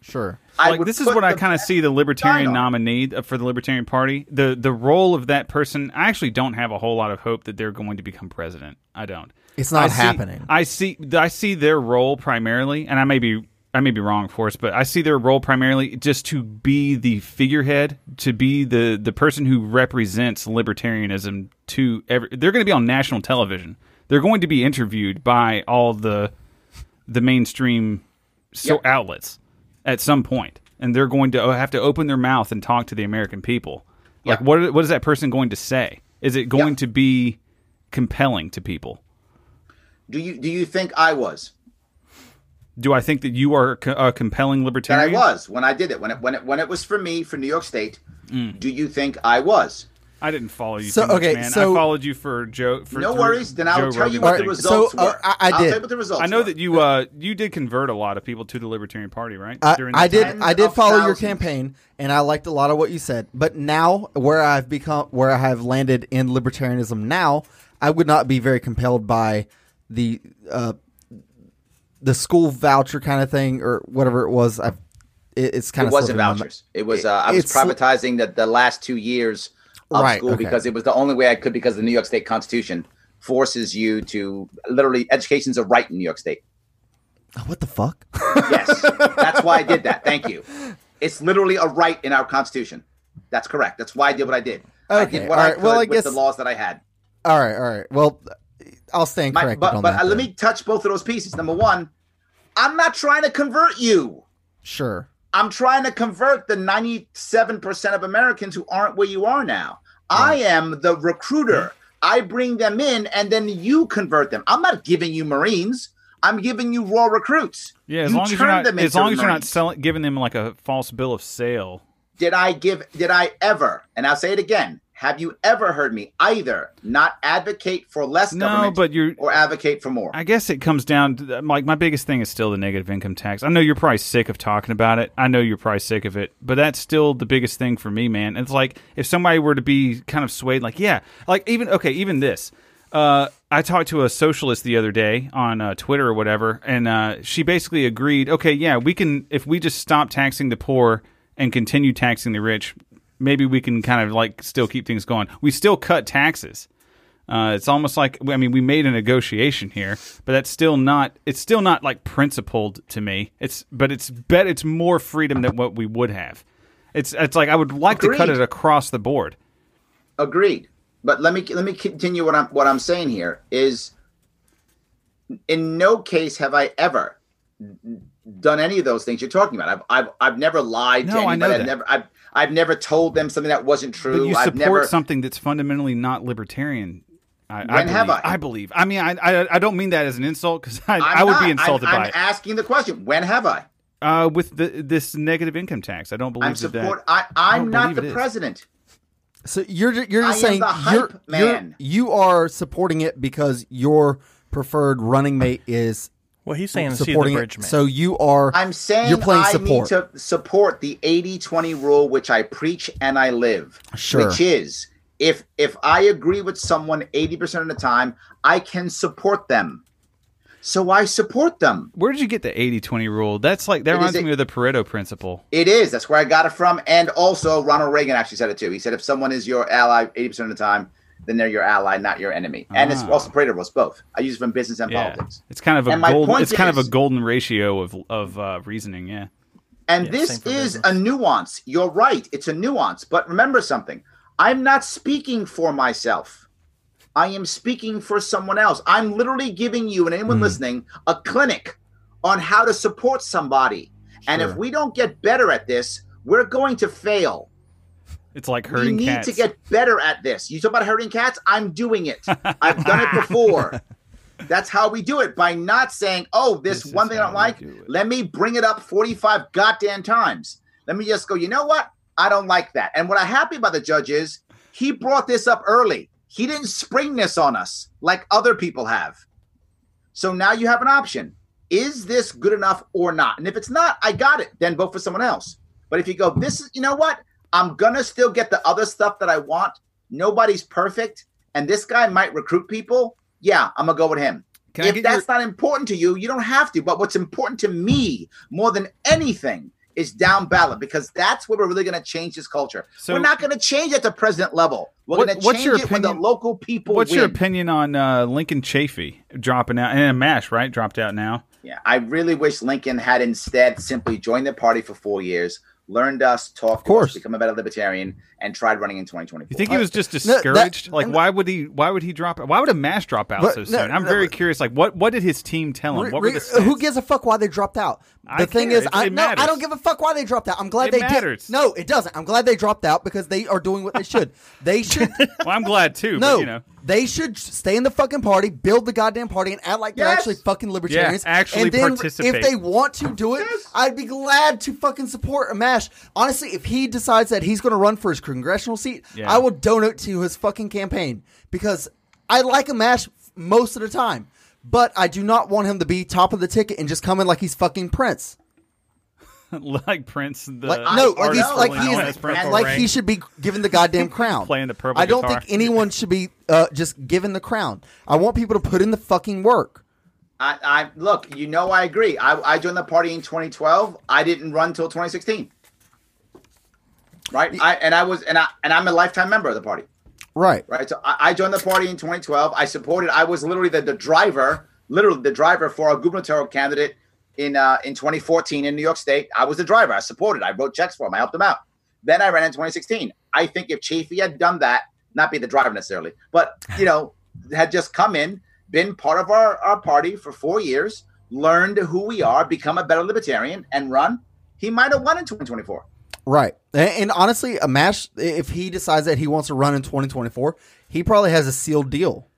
sure. I like this is what I kind of see the libertarian shine nominee uh, for the Libertarian Party. The the role of that person, I actually don't have a whole lot of hope that they're going to become president. I don't. It's not I see- happening. I see I see their role primarily, and I may be I may be wrong, of course, but I see their role primarily just to be the figurehead, to be the the person who represents libertarianism to every. They're going to be on national television. They're going to be interviewed by all the the mainstream so Yep. outlets at some point, and they're going to have to open their mouth and talk to the American people. Like, Yep. what what is that person going to say? Is it going Yep. to be compelling to people? Do you do you think I was? Do I think that you are a compelling That I was when I did it. When it when it when it was for me for New York State. Mm. Do you think I was? I didn't follow you So, too much, okay, man. so- I followed you for Joe. For No worries. Then I'll Joe tell you what Alright, the things. so, results uh, were. I- I will did. tell you what the results I know were. that you uh you did convert a lot of people to the Libertarian Party, right? I, During I did. I did of follow your campaign, and I liked a lot of what you said. But now, where I've become, where I have landed in libertarianism now, I would not be very compelled by the uh, the school voucher kind of thing or whatever it was. I've, it, it's kind It of wasn't slipping vouchers. It was uh, I was privatizing the, the last two years of Right, school okay. because it was the only way I could because the New York State Constitution forces you to literally education's a right in New York State. Oh, what the fuck? Yes, that's why I did that. Thank you. (laughs) It's literally a right in our Constitution. That's correct. That's why I did what I did. I Okay, did what all I right. Well, I guess- the laws that I had. all right, all right. Well, I'll stand My- corrected but on but that. uh, let me touch both of those pieces. Number one, I'm not trying to convert you. Sure. I'm trying to convert the 97% of Americans who aren't where you are now. I am the recruiter. I bring them in and then you convert them. I'm not giving you Marines. I'm giving you raw recruits. Yeah, as You long as you're not as long as you're not selling giving them like a false bill of sale. Did I give did I ever, and I'll say it again, have you ever heard me either not advocate for less No, government but you're or advocate for more? I guess it comes down to like my biggest thing is still the negative income tax. I know you're probably sick of talking about it. I know you're probably sick of it, but that's still the biggest thing for me, man. It's like if somebody were to be kind of swayed, like yeah, like even okay, even this. Uh, I talked to a socialist the other day on uh, Twitter or whatever, and uh, she basically agreed. Okay, yeah, we can if we just stop taxing the poor and continue taxing the rich, maybe we can kind of like still keep things going. We still cut taxes. Uh, it's almost like I mean we made a negotiation here, but that's still not it's still not like principled to me. It's but it's bet it's more freedom than what we would have. It's it's like I would like to cut it across the board. Agreed. But let me let me continue what I'm what I'm saying here is in no case have I ever done any of those things you're talking about. I've I've, I've never lied No, to I know anybody. I've never I've I've never told them something that wasn't But true. you I've support never something that's fundamentally not libertarian. I, I When have believe- I? I believe. I mean, I I, I don't mean that as an insult because I, I'm would not. be insulted I'm, by I'm it. asking the question. When have I? Uh, with the, this negative income tax, I don't believe I'm that support. that. I, don't I'm not the it is. president. So you're you're just am saying the hype you're, you're you are supporting it because your preferred running mate is Well, he's saying see the supporting bridge it. man. So you are I'm saying you're playing I support. need to support the 80-20 rule, which I preach and I live. Sure. Which is if if I agree with someone 80% of the time, I can support them. So I support them. Where did you get the 80-20 rule? That's like that It is reminds a- me of the Pareto principle. It is. That's where I got it from. And also Ronald Reagan actually said it too. He said if someone is your ally 80% of the time, then they're your ally, not your enemy. And it's Ah. also Pareto rules both. I use it from business and Yeah, politics. it's kind of a And my gold. point kind of a golden ratio of of uh, reasoning. Yeah. And Yeah, this is business. a nuance. You're right. It's a nuance. But remember something. I'm not speaking for myself. I am speaking for someone else. I'm literally giving you and anyone listening a clinic on how to support somebody. And if we don't get better at this, we're going to fail. It's like herding We need cats. to get better at this. You talk about herding cats? I'm doing it. I've done it before. (laughs) That's how we do it by not saying, "Oh, this, This one thing I don't like. do. Let me bring it up 45 goddamn times." Let me just go, "You know what? I don't like that." And what I'm happy about the judge is he brought this up early. He didn't spring this on us like other people have. So now you have an option. Is this good enough or not? And if it's not, I got it. Then vote for someone else. But if you go, this is, you know what? I'm to still get the other stuff that I want. Nobody's perfect. And this guy might recruit people. Yeah, I'm to go with him. Can if that's your- not important to you, you don't have to. But what's important to me more than anything is down ballot because that's where we're really going to change this culture. So- we're not going to change at the president level. We're What- going to what's change your it when the opinion- local people What's win. your opinion on uh, Lincoln Chafee dropping out and Amash right dropped out now? Yeah, I really wish Lincoln had instead simply joined the party for four years, learned us, talked to course. us, become a better libertarian, and tried running in 2024. You think he was just No, that- discouraged? like, why would he? Why would he drop? Why would a Amash drop out But- so no, soon? I'm no, very but- curious. Like, what what did his team tell him? Re- What were re- the who gives a fuck why they dropped out? The I thing care. is, It- I it no, I don't give a fuck why they dropped out. I'm glad It they matters. did. No, it doesn't. I'm glad they dropped out because they are doing what they should. They should. (laughs) Well, I'm glad too. no, but, you know, they should stay in the fucking party, build the goddamn party, and act like they're Yes. actually fucking libertarians. actually and then participate. If they want to do it, I'd be glad to fucking support Amash. Honestly, if he decides that he's going to run for his congressional seat, Yeah. I will donate to his fucking campaign because I like Amash most of the time. But I do not want him to be top of the ticket and just come in like he's fucking Prince. (laughs) like Prince, the Like no, I like he's like I he know. is Purple like he should be given the goddamn (laughs) crown. Playing the purple I don't guitar. think anyone should be uh, just given the crown. I want people to put in the fucking work. I, I look, you know, I agree. I, I joined the party in 2012. I didn't run till 2016. Right. I and I was and I and I'm a lifetime member of the party. Right. Right. So I, I joined the party in 2012. I supported. I was literally the, the driver, literally the driver for a gubernatorial candidate in uh, in 2014 in New York State. I was the driver. I supported. I wrote checks for him. I helped him out. Then I ran in 2016. I think if Chafee had done that, not be the driver necessarily, but (laughs) you know, had just come in, been part of our, our party for four years, learned who we are, become a better libertarian, and run, he might have won in 2024. Right. And, and honestly, Amash if he decides that he wants to run in 2024, he probably has a sealed deal.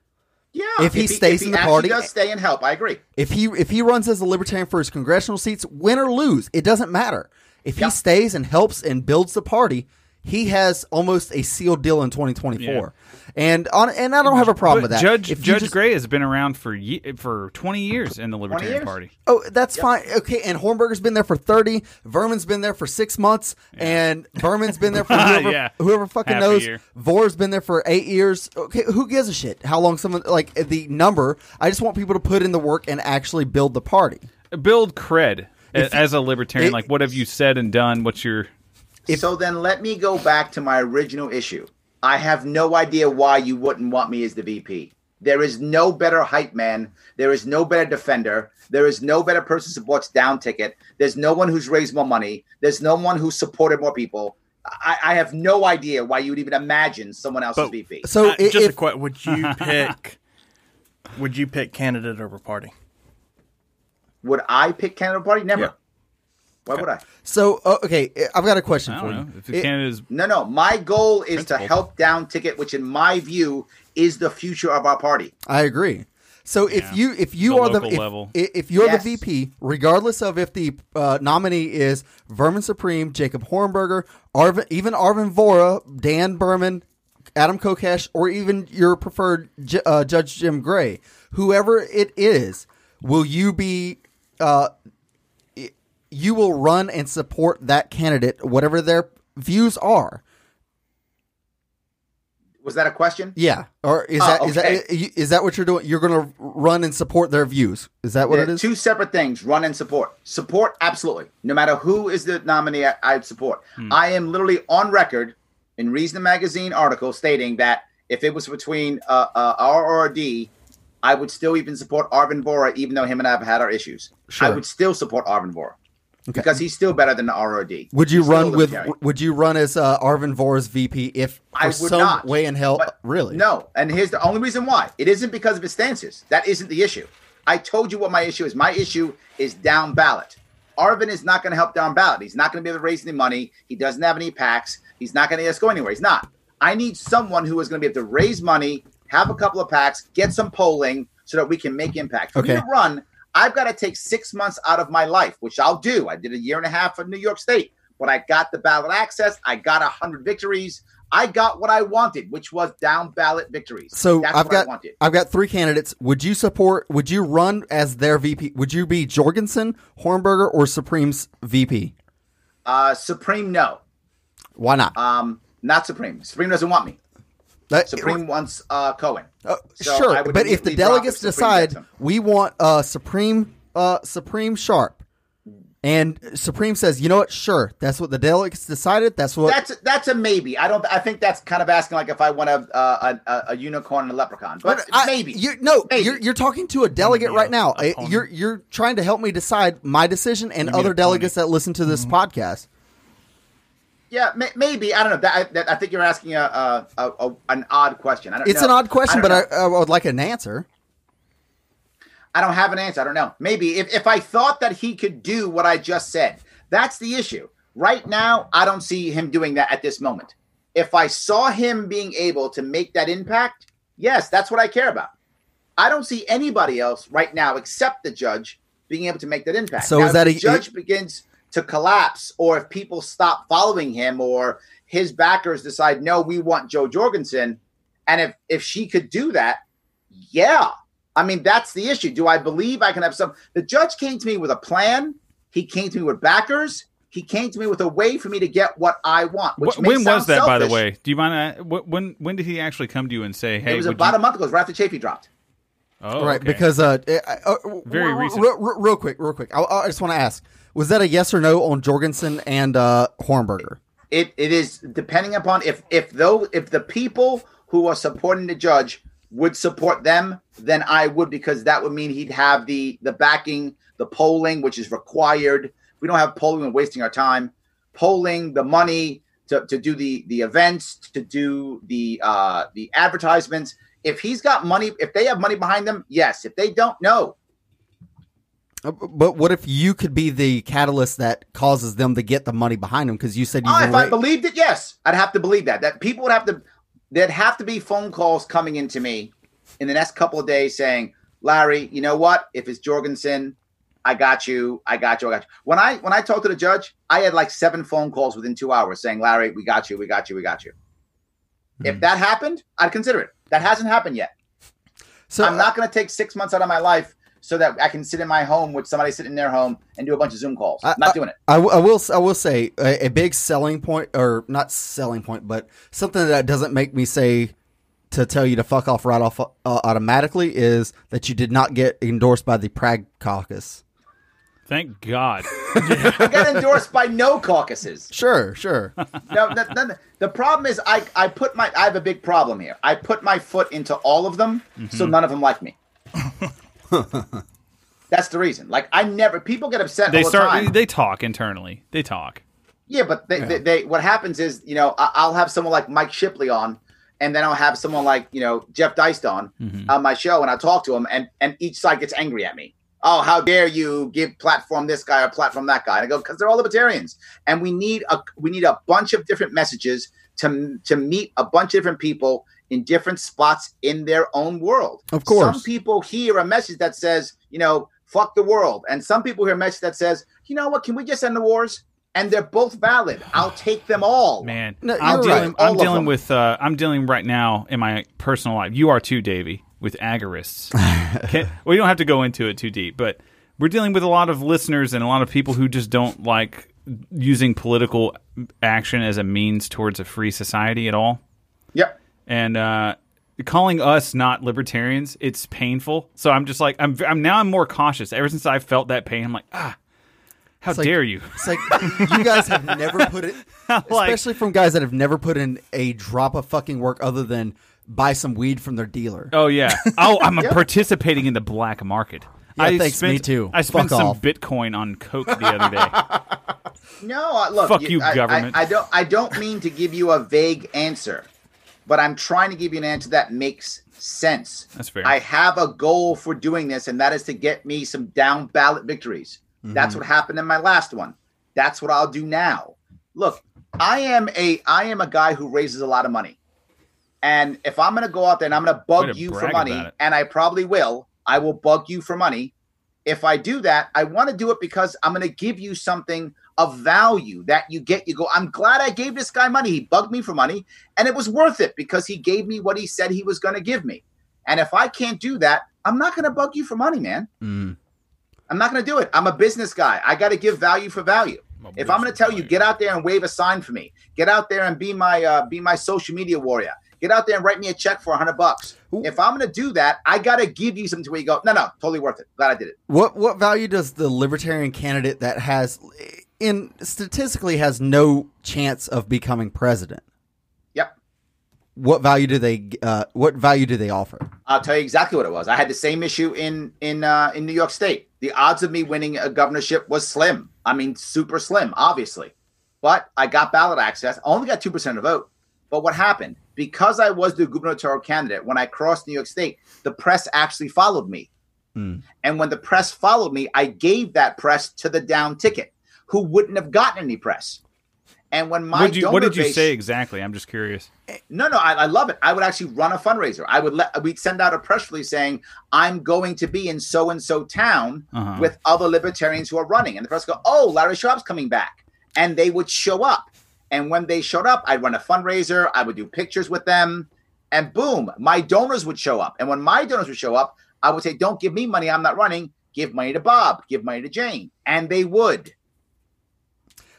Yeah, If he stays in the party- does stay and help. I agree. If he if he runs as a libertarian for his congressional seats, win or lose, it doesn't matter. If he stays and helps and builds the party, he has almost a sealed deal in 2024. And on and I don't have a problem But with that. Judge If Judge just- Gray has been around for ye- for 20 years in the Libertarian. Party. Oh, that's fine. Okay, and Hornberger's been there for thirty. Vermin's been there for six months, and Behrman's been there for (laughs) whoever, Yeah. whoever fucking Half knows. year. Vohra's been there for eight years. Okay, who gives a shit? How long someone like the number? I just want people to put in the work and actually build the party. Build cred a- as a libertarian. it- like, what have you said and done? What's your so then let me go back to my original issue. I have no idea why you wouldn't want me as the VP. There is no better hype man. There is no better defender. There is no better person who supports down ticket. There's no one who's raised more money. There's no one who's supported more people. I, I have no idea why you would even imagine someone else as But- VP. So Uh, i- just a if, question: Would you (laughs) pick? would you pick candidate over party? Would I pick Canada Party? Never. Yeah. Why would I? so uh, okay, I've got a question I for don't know you. if the It- candidate is No, no. My goal is to help down ticket, which in my view is the future of our party. I agree. So if you if you The are the if, level. i- if you're Yes. the VP, regardless of if the uh, nominee is Vermin Supreme, Jacob Hornberger, Arvin, even Arvin Vohra, Dan Behrman, Adam Kokesh, or even your preferred J- uh, Judge Jim Gray, whoever it is, will you be? Uh, i- you will run and support that candidate, whatever their views are. Was that a question? Yeah, or is Oh, that is okay. that is that what you're doing? You're going to run and support their views. Is that what it They're is? Two separate things: run and support. Support, absolutely. No matter who is the nominee, I, I support. Hmm. I am literally on record in Reason Magazine article stating that if it was between uh, uh, R or a D, I would still even support Arvin Vohra, even though him and I have had our issues. I would still support Arvin Vohra. Because he's still better than the ROD. Would you He's run with? Would you run as uh, Arvin Vohra VP if I would some not. way in hell? But- really? No, and here's the only reason why. It isn't because of his stances. That isn't the issue. I told you what my issue is. My issue is down ballot. Arvin is not going to help down ballot. He's not going to be able to raise any money. He doesn't have any PACs. He's not going to go anywhere. He's not. I need someone who is going to be able to raise money, have a couple of PACs, get some polling, so that we can make impact. For Okay. to run, I've got to take six months out of my life, which I'll do. I did a year and a half in New York State, but I got the ballot access. I got a hundred victories. I got what I wanted, which was down ballot victories. So That's I've what I got wanted. I've got three candidates. Would you support? Would you run as their VP? Would you be Jorgensen, Hornberger, or Supreme's VP? Uh, Supreme, no. Why not? Um, not Supreme. Supreme doesn't want me. That- Supreme wants uh, Cohen. Uh, So sure, but if the delegates if decide we want uh, Supreme uh, Supreme Sharpe, and Supreme says, you know what? Sure, that's what the delegates decided. That's what. That's that's a maybe. I don't. I think that's kind of asking like if I want a a, a, a unicorn and a leprechaun, but, I- maybe. you no. Maybe. You're you're talking to a delegate right a now. Uh. You're you're trying to help me decide my decision and other delegates pony. that listen to this podcast. Yeah, may, maybe. I don't know. That, I, that, I think you're asking a, a, a, an odd question. I don't. It's know. an odd question, don't but. I, I would like an answer. I don't have an answer. I don't know. Maybe if, if I thought that he could do what I just said, that's the issue. Right now, I don't see him doing that at this moment. If I saw him being able to make that impact, yes, that's what I care about. I don't see anybody else right now except the judge being able to make that impact. So Now, is that a- judge begins to collapse, or if people stop following him, or his backers decide, no, we want Jo Jorgensen, and if if she could do that, yeah, I mean, that's the issue. Do I believe I can have some? The judge came to me with a plan. He came to me with backers. He came to me with a way for me to get what I want. Which Wh- when was that, by the way? Do you mind? Uh, when when did he actually come to you and say, "Hey"? it was about you- a month ago. It was right after Chafee dropped. Oh, right, okay. because uh, uh, uh, Very real, recent. Real, real- real quick, real quick. I, I just want to ask: Was that a yes or no on Jorgensen and uh, Hornberger? It it is depending upon if if though if the people who are supporting the judge would support them, then I would because that would mean he'd have the the backing, the polling, which is required. We don't have polling and wasting our time. Polling, the money to, to do the the events, to do the uh the advertisements. If he's got money, if they have money behind them, yes. If they don't, no. Uh, But what if you could be the catalyst that causes them to get the money behind them? Because you said you Oh, if I believed it, yes, I'd have to believe that. That people would have to. There'd have to be phone calls coming into me in the next couple of days saying, "Larry, you know what? If it's Jorgensen, I got you. I got you. I got you." When I when I talked to the judge, I had like seven phone calls within two hours saying, "Larry, we got you. We got you. We got you." Hmm. If that happened, I'd consider it. That hasn't happened yet. so I'm not going to take six months out of my life so that I can sit in my home with somebody sitting in their home and do a bunch of Zoom calls. I, am not doing it. I, I will. I will say a, a big selling point, or not selling point, but something that doesn't make me say to tell you to fuck off right off uh, automatically is that you did not get endorsed by the Prague Caucus. Thank God. (laughs) I got endorsed by no caucuses. Sure, sure. no, the, the, the problem is I, I put my I have a big problem here. I put my foot into all of them, Mm-hmm. so none of them like me. (laughs) That's the reason. Like I never people get upset they all the start. time. They talk internally. They talk. yeah, but they, They, they what happens is you know I, I'll have someone like Mike Shipley on, and then I'll have someone like you know Jeff Deist on Mm-hmm. on my show, and I talk to him, and and each side gets angry at me. Oh, how dare you give platform this guy or platform that guy? And I go because they're all libertarians, and we need a we need a bunch of different messages to to meet a bunch of different people in different spots in their own world. Of course. some people hear a message that says you know fuck the world, and some people hear a message that says you know what, can we just end the wars? And they're both valid. I'll take them all. Man, No, I'm dealing. right. I'm dealing with. Uh, I'm dealing right now in my personal life. You are too, Davey, with agorists. (laughs) Can, we don't have to go into it too deep, but we're dealing with a lot of listeners and a lot of people who just don't like using political action as a means towards a free society at all. Yep. and uh, calling us not libertarians, it's painful. So I'm just like, I'm, I'm now I'm more cautious. Ever since I felt that pain, I'm like, ah, how It's like- dare you? It's like you guys have never put it, (laughs) Like- especially from guys that have never put in a drop of fucking work other than buy some weed from their dealer. Oh yeah. (laughs) Oh, I'm participating in the black market. I thanks, spent, me too. I spent Fuck some off. Bitcoin on Coke the other day. (laughs) No, uh, look. Fuck you, I, I- government. I, don't. I don't mean to give you a vague answer, but I'm trying to give you an answer that makes sense. That's fair. I have a goal for doing this, and that is to get me some down ballot victories. That's Mm-hmm. what happened in my last one. That's what I'll do now. Look, I am a I am a guy who raises a lot of money. And if I'm going to go out there and I'm going to bug to you for money, and I probably will, I will bug you for money. If I do that, I want to do it because I'm going to give you something of value that you get. You go, I'm glad I gave this guy money. He bugged me for money, and it was worth it because he gave me what he said he was going to give me. And if I can't do that, I'm not going to bug you for money, man. Mm. I'm not going to do it. I'm a business guy. I got to give value for value. If I'm going to tell you, get out there and wave a sign for me. Get out there and be my uh, be my social media warrior. Get out there and write me a check for a hundred bucks. If I'm going to do that, I got to give you something to where you go, no, no, totally worth it. Glad I did it. What what value does the libertarian candidate that has in statistically has no chance of becoming president? Yep. What value do they uh, what value do they offer? I'll tell you exactly what it was. I had the same issue in in uh, in New York State. The odds of me winning a governorship was slim. I mean, super slim, obviously. But I got ballot access. I only got two percent of the vote. But what happened? Because I was the gubernatorial candidate, when I crossed New York State, the press actually followed me. Hmm. And when the press followed me, I gave that press to the down ticket, who wouldn't have gotten any press. And when my what did you, what did you base- say exactly? I'm just curious. no, no, I, I love it. I would actually run a fundraiser. I would let we'd send out a press release saying I'm going to be in so and so town Uh-huh. with other libertarians who are running, and the press go, "Oh, Larry Sharpe's coming back," and they would show up. And when they showed up, I'd run a fundraiser. I would do pictures with them, and boom, my donors would show up. And when my donors would show up, I would say, "Don't give me money. I'm not running. Give money to Bob. Give money to Jane," and they would.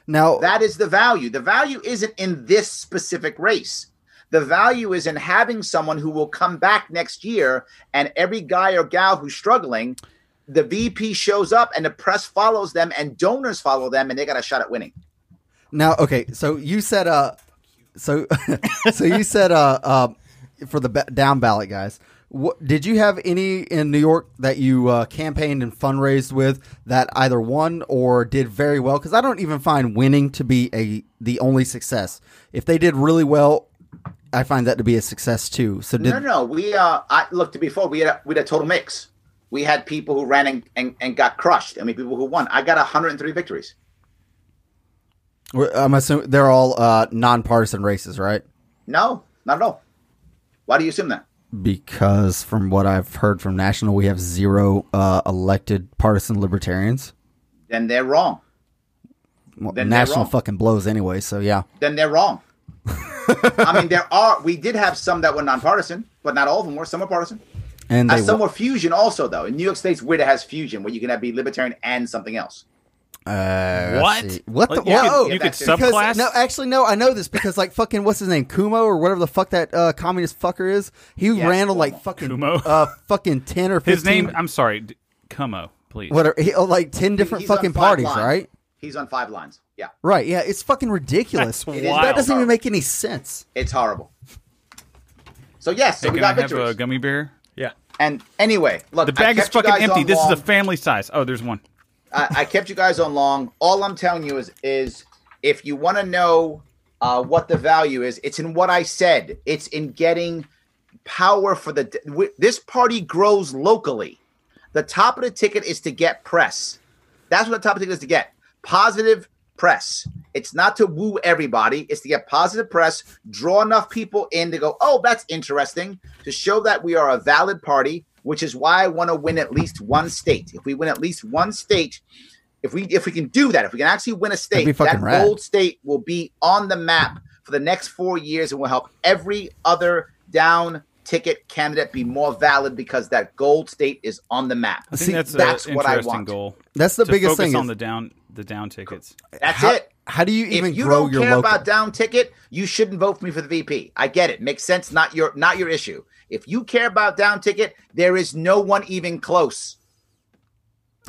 Now That is the value. The value isn't in this specific race. The value is in having someone who will come back next year and every guy or gal who's struggling, the VP shows up and the press follows them and donors follow them and they got a shot at winning. Now, okay, so you said uh, so (laughs) so you said uh, uh, for the ba- down ballot guys. What, did you have any in New York that you uh, campaigned and fundraised with that either won or did very well? Because I don't even find winning to be a the only success. If they did really well, I find that to be a success too. So did no, no, no. We uh I looked before we had a, we had a total mix. We had people who ran and, and, and got crushed. I mean people who won. I got 103 victories. I'm assuming they're all uh, nonpartisan races, right? No, not at all. Why do you assume that? Because from what I've heard from national, we have zero uh, elected partisan libertarians. Then they're wrong. Well, Then national wrong. fucking blows anyway. So yeah, then they're wrong. I mean, there are. We did have some that were nonpartisan, but not all of them were. Some were partisan. and Uh, some were fusion also, though. In New York State's weird. It has fusion where you can have be libertarian and something else. Uh, What? What the? Like, you could- whoa! you could Because- subclass? no, actually, no. I know this because like fucking what's his name, Cuomo or whatever the fuck that uh, communist fucker is. He Yes, ran on like fucking Cuomo. uh fucking ten or fifteen. His name, I'm sorry, D- Cuomo, please. whatever. He, oh, like ten different He's on fucking parties, lines. right? He's on five lines. Yeah, Right. Yeah, it's fucking ridiculous. That's wild. That doesn't even make any sense. it's horrible. So yes, so Hey, we can I got have a gummy bear? Yeah. and anyway, look, The I bag is fucking empty. on This is a family size. Oh, there's one. I, I kept you guys on long. All I'm telling you is, is if you want to know uh, what the value is, it's in what I said. It's in getting power for the. w- This party grows locally. The top of the ticket is to get press. That's what the top of the ticket is to get positive press. It's not to woo everybody. It's to get positive press, draw enough people in to go, oh, that's interesting, to show that we are a valid party, which is why I want to win at least one state. If we win at least one state, if we if we can do that, if we can actually win a state, that rad. gold state will be on the map for the next four years and will help every other down ticket candidate be more valid because that gold state is on the map. I think See, that's, that's what I interesting want. goal. That's the to biggest focus thing. on is the down the down tickets. That's how, it. How do you even if you grow don't your care local? about down ticket, you shouldn't vote for me for the VP. I get it. Makes sense. Not your not your issue. If you care about down ticket, there is no one even close.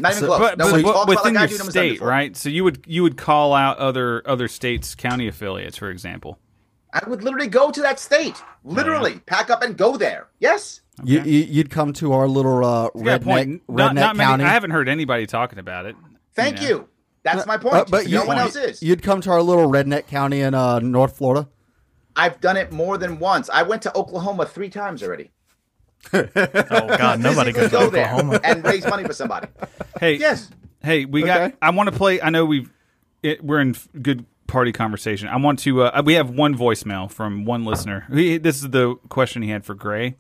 Not even So- close. But, no but, one but within about like I your do state, right? So you would you would call out other other states' county affiliates, for example. I would literally go to that state. Literally, pack up and go there. Yes. You, you, you'd come to our little uh, You got a redneck, point. redneck Not, not county. many. I haven't heard anybody talking about it. Thank Yeah. you. That's my point. Uh, but no you, one else is. You'd come to our little redneck county in uh, North Florida. I've done it more than once. I went to Oklahoma three times already. (laughs) Oh God, nobody Physically goes to go there Oklahoma. (laughs) and raise money for somebody. Hey, Yes. Hey, we got. I want to play. I know we've. It, we're in good party conversation. I want to. Uh, we have one voicemail from one listener. He, this is the question he had for Gray.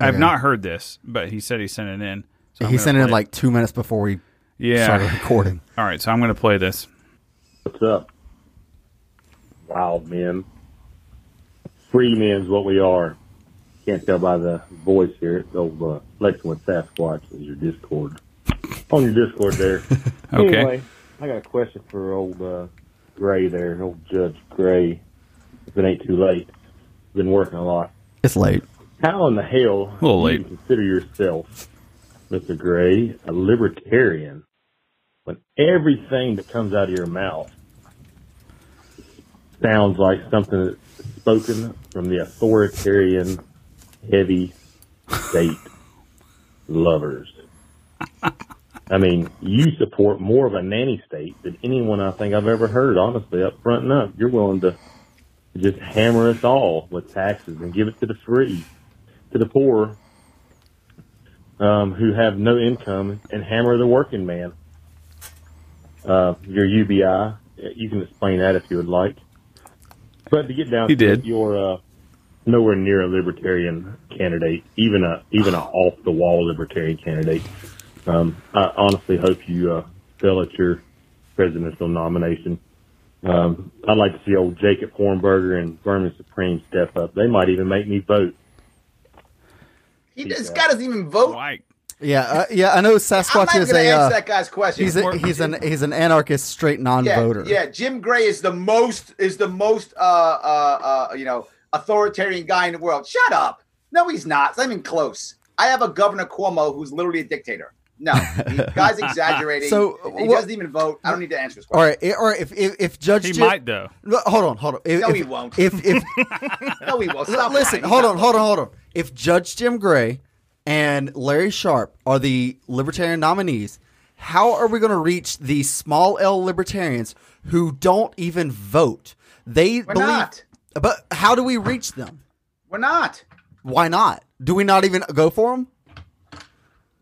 I have Okay. not heard this, but he said he sent it in. So he sent it in like two minutes before we Yeah. started recording. All right, so I'm going to play this. What's up? Wild men. Free men's what we are. Can't tell by the voice here. It's old uh, Lexington Sasquatch is your Discord. On your Discord there. (laughs) Okay. Anyway, I got a question for old uh, Gray there, old Judge Gray. If it ain't too late. Been working a lot. It's late. How in the hell little do you late. consider yourself, Mr. Gray, a libertarian when everything that comes out of your mouth sounds like something that's spoken from the authoritarian, heavy state lovers? I mean, you support more of a nanny state than anyone I think I've ever heard, honestly, up front and up. You're willing to just hammer us all with taxes and give it to the free to the poor um, who have no income and hammer the working man. Uh, your UBI, you can explain that if you would like. But to get down He to did. it, you're uh, nowhere near a libertarian candidate, even a even a off the wall libertarian candidate. Um, I honestly hope you uh, fail at your presidential nomination. Um, I'd like to see old Jacob Hornberger and Vermin Supreme step up. They might even make me vote. He, this guy doesn't even vote. Why? Yeah, uh, yeah. I know Sasquatch I'm Sasquatch not is going to a answer uh, that guy's question. he's a, he's an he's an anarchist, straight non-voter. yeah. Jim Gray is the most is the most uh uh uh you know authoritarian guy in the world. Shut up. No, he's not. It's not even close. I have a Governor Cuomo who's literally a dictator. No, the (laughs) guy's exaggerating. So, he what- doesn't even vote. I don't need to answer his question. right, all right. If if, if Judge He Jim- might though. Hold on, hold on. If, No, if, he won't. If if (laughs) No, he won't. Stop listen, lying. hold on, hold on, hold on. If Judge Jim Gray and Larry Sharpe are the libertarian nominees, how are we going to reach the small L libertarians who don't even vote? They We're believe, not. but how do we reach them? We're not. Why not? Do we not even go for them?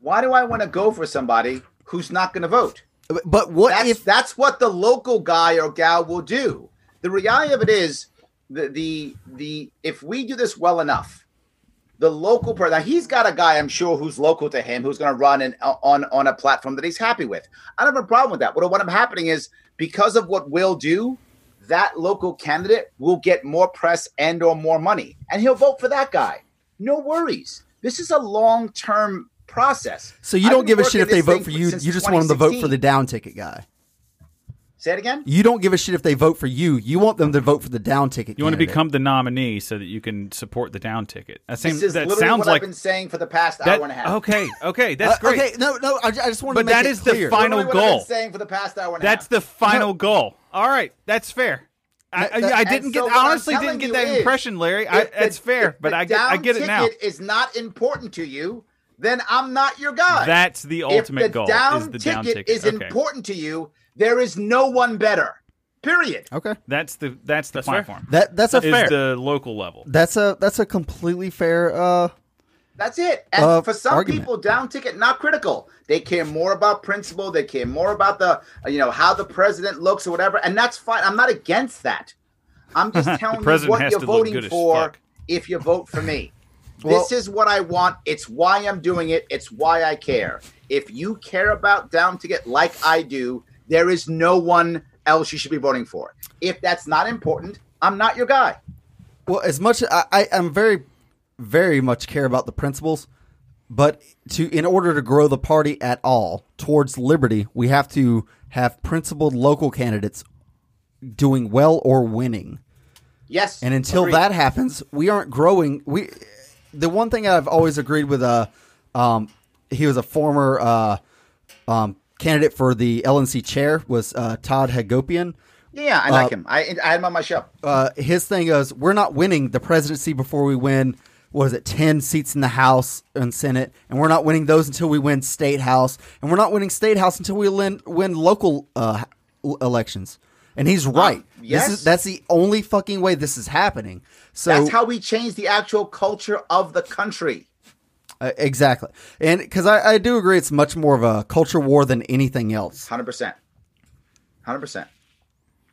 Why do I want to go for somebody who's not going to vote? But what That's if that's what the local guy or gal will do. The reality of it is the the the if we do this well enough, the local person he's got a guy I'm sure who's local to him who's going to run in, uh, on on a platform that he's happy with. I don't have a problem with that. What what I'm happening is because of what we'll do, that local candidate will get more press and or more money, and he'll vote for that guy. No worries. This is a long term process. so you I've don't give a shit if they vote for you? You just want them to vote for the down ticket guy. Say it again. You don't give a shit if they vote for you. You want them to vote for the down ticket. You want to candidate. become the nominee so that you can support the down ticket. That, seems, This is that literally sounds what like I've been saying for the past that. hour and a half. Okay, okay, that's Uh, great. Okay, no, no. I, I just want to But make that it is the clear. final Literally what I've goal. been saying for the past hour and a That's half. the final goal. All right, that's fair. I, I, That- I and didn't so get. what I honestly didn't get you that is, impression, Larry. I, If the- that's fair, but I get. I get it now. ticket Is not important to you, then I'm not your guy. That's the if ultimate the goal. down is the ticket down ticket. is okay. important to you, there is no one better. Period. Okay, That's the that's the That's fair. platform. that that's a is fair. the local level. That's a that's a completely fair. Uh, That's it. And Uh, for some argument. people, down ticket not critical. They care more about principle. They care more about the you know how the president looks or whatever, and that's fine. I'm not against that. I'm just (laughs) telling you what you're voting for if you vote for me. (laughs) Well- this is what I want. It's why I'm doing it. It's why I care. If you care about down ticket like I do, there is no one else you should be voting for. If that's not important, I'm not your guy. well, as much I, I am very, very much care about the principles, but to in order to grow the party at all towards liberty, we have to have principled local candidates doing well or winning. Yes. And until agreed. that happens, we aren't growing. We the one thing I've always agreed with uh um he was a former uh um candidate for the LNC chair was uh Todd Hagopian Yeah, I like him. I I had him on my show. uh, his thing is we're not winning the presidency before we win what is it 10 seats in the house and senate and we're not winning those until we win state house and we're not winning state house until we win, win local uh, elections and he's right yes. this is, that's the only fucking way this is happening so That's how we change the actual culture of the country. Uh, exactly and because I, I do agree it's much more of a culture war than anything else Hundred percent. Hundred percent.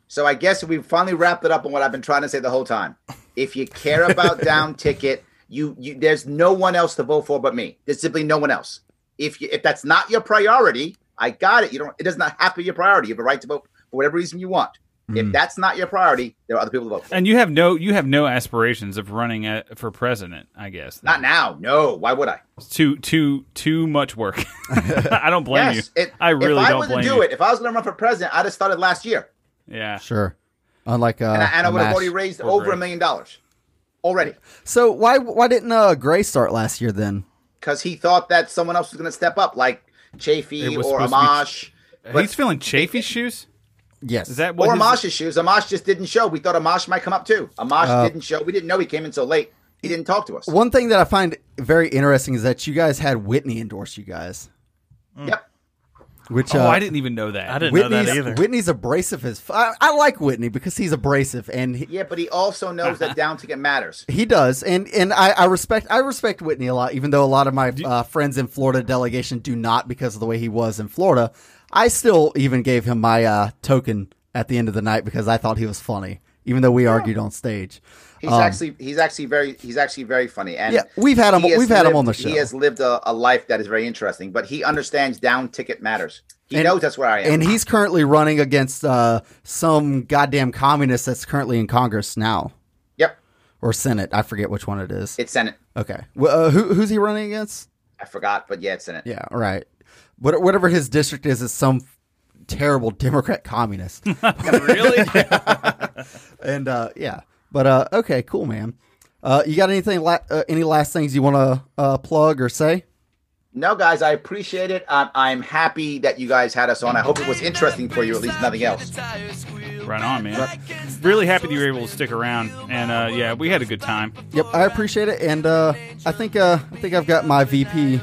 So I guess we finally wrapped it up on what I've been trying to say the whole time. If you care about (laughs) down ticket, you, you there's no one else to vote for but me. There's simply no one else. If you if that's not your priority, I got it. You don't. It does not have to be your priority. You have a right to vote for whatever reason you want. If that's not your priority, there are other people to vote for. And you have no you have no aspirations of running at, for president. I guess Not now. No. Why would I? It's too too too much work. (laughs) I don't blame yes. you. It, I really if I don't was to blame do you. it, if I was going to run for president, I'd have started last year, Yeah. sure unlike uh, and I, and I a would have already raised over a million dollars already. so why why didn't uh, gray start last year then because he thought that someone else was going to step up, like Chafee or supposed to be- Amash. But- He's feeling Chafee's shoes. Yes Is that what? Or his- Amash's shoes. Amash just didn't show. We thought Amash might come up too. Amash Uh, didn't show. We didn't know he came in so late. He didn't talk to us. One thing that I find very interesting is that you guys had Whitney endorse you guys, Yep. which Oh, uh, I didn't even know that. I didn't know that either. Whitney's abrasive as f- I, I like Whitney because he's abrasive and he, Yeah, but he also knows that down ticket matters. he does and and I, I respect I respect Whitney a lot even though a lot of my uh, friends in Florida delegation do not because of the way he was in Florida. I still even gave him my uh, token at the end of the night because I thought he was funny even though we argued on stage. He's Um, actually he's actually very he's actually very funny. And Yeah, we've had him- we've had him on the show. He has lived a, a life that is very interesting, but he understands down ticket matters. He And- knows that's where I am. And he's currently running against uh, some goddamn communist that's currently in Congress now. yep, or Senate. I forget which one it is. it's Senate. okay. Well, uh, who, who's he running against? I forgot, but yeah, it's Senate. Yeah, right. What, whatever his district is, is some terrible Democrat communist. (laughs) really? (laughs) and uh, yeah, but uh, okay, cool, man. Uh, you got anything? La- uh, any last things you want to uh, plug or say? No, guys, I appreciate it. I'm, I'm happy that you guys had us on. I hope it was interesting for you, at least nothing else. right on, man. Really happy that you were able to stick around, and uh, yeah, we had a good time. Yep, I appreciate it, and uh, I think uh, I think I've got my VP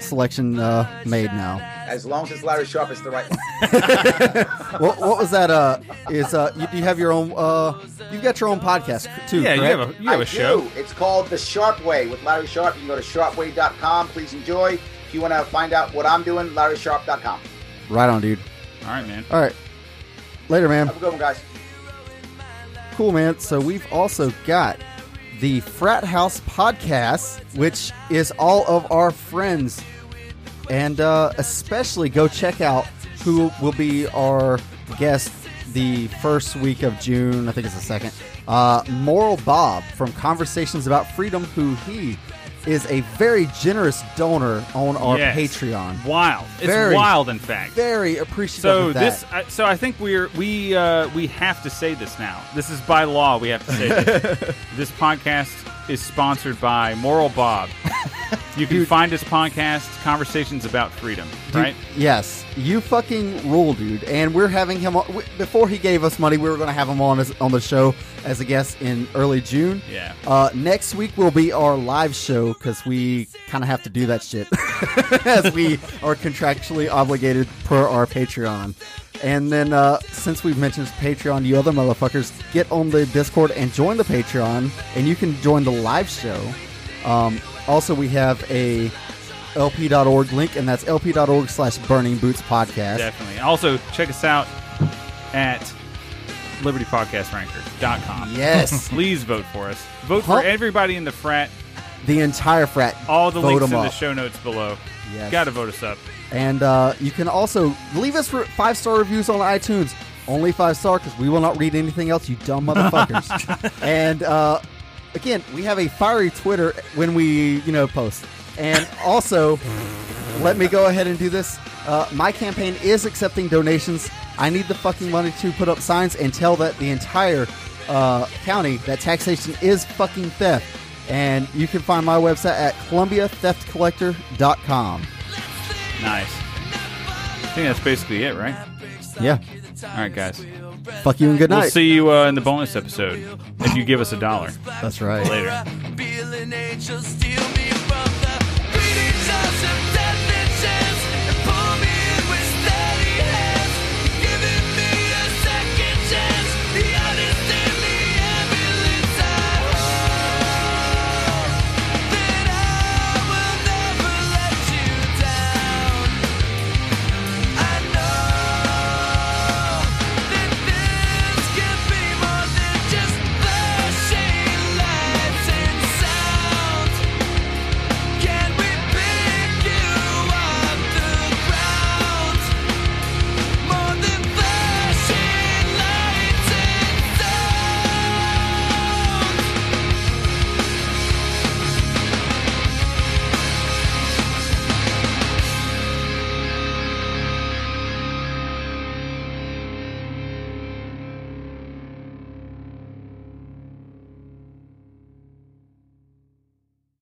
selection uh, made now. As long as it's Larry Sharpe, it's the right one. (laughs) (laughs) What, what was that? Uh, is uh, you, you have your own? Uh, you've got your own podcast too. Yeah, you correct? have a you have I a show. do. It's called The Sharpe Way with Larry Sharpe. You can go to sharpway.com. Please enjoy. If you want to find out what I'm doing, larrysharpe.com. right on, dude. All right, man. All right, later, man. Have a good one, guys. Cool, man. So we've also got the Frat House podcast, which is all of our friends, and uh, especially go check out who will be our guest the first week of June. I think it's the second. Uh, Moral Bob from Conversations About Freedom, who he is a very generous donor on our Yes. Patreon. Wild. It's wild, in fact. Very appreciative. So of that. this, I- so I think we're we uh, we have to say this now. This is by law. We have to say this. (laughs) this podcast is sponsored by Moral Bob. (laughs) You can Dude. find this podcast, Conversations About Freedom, Dude, right? Yes, you fucking rule, dude. And we're having him on, before he gave us money. We were going to have him on as, on the show as a guest in early June. Yeah. Uh, next week will be our live show because we kind of have to do that shit (laughs) as we are contractually obligated per our Patreon. And then, uh, since we've mentioned Patreon, you other motherfuckers, get on the Discord and join the Patreon, and you can join the live show. Um, also, we have a lp.org link, and that's lp.org slash burning boots podcast. Definitely. Also, check us out at libertypodcastranker.com. Yes. (laughs) Please vote for us. Vote Huh? for everybody in the frat. the entire frat. All the vote links in 'em the up. show notes below. Yes. Got to vote us up. And uh, you can also leave us five star reviews on iTunes. Only five star because we will not read anything else, you dumb motherfuckers. (laughs) and uh, again, we have a fiery Twitter when we, you know, post. And also, let me go ahead and do this. Uh, my campaign is accepting donations. I need the fucking money to put up signs and tell that the entire uh, county that taxation is fucking theft. And you can find my website at columbiatheftcollector.com. Nice. I think that's basically it, right? Yeah. All right, guys. Fuck you and good night. We'll see you uh, in the bonus episode if you give us a dollar That's right. later. Feeling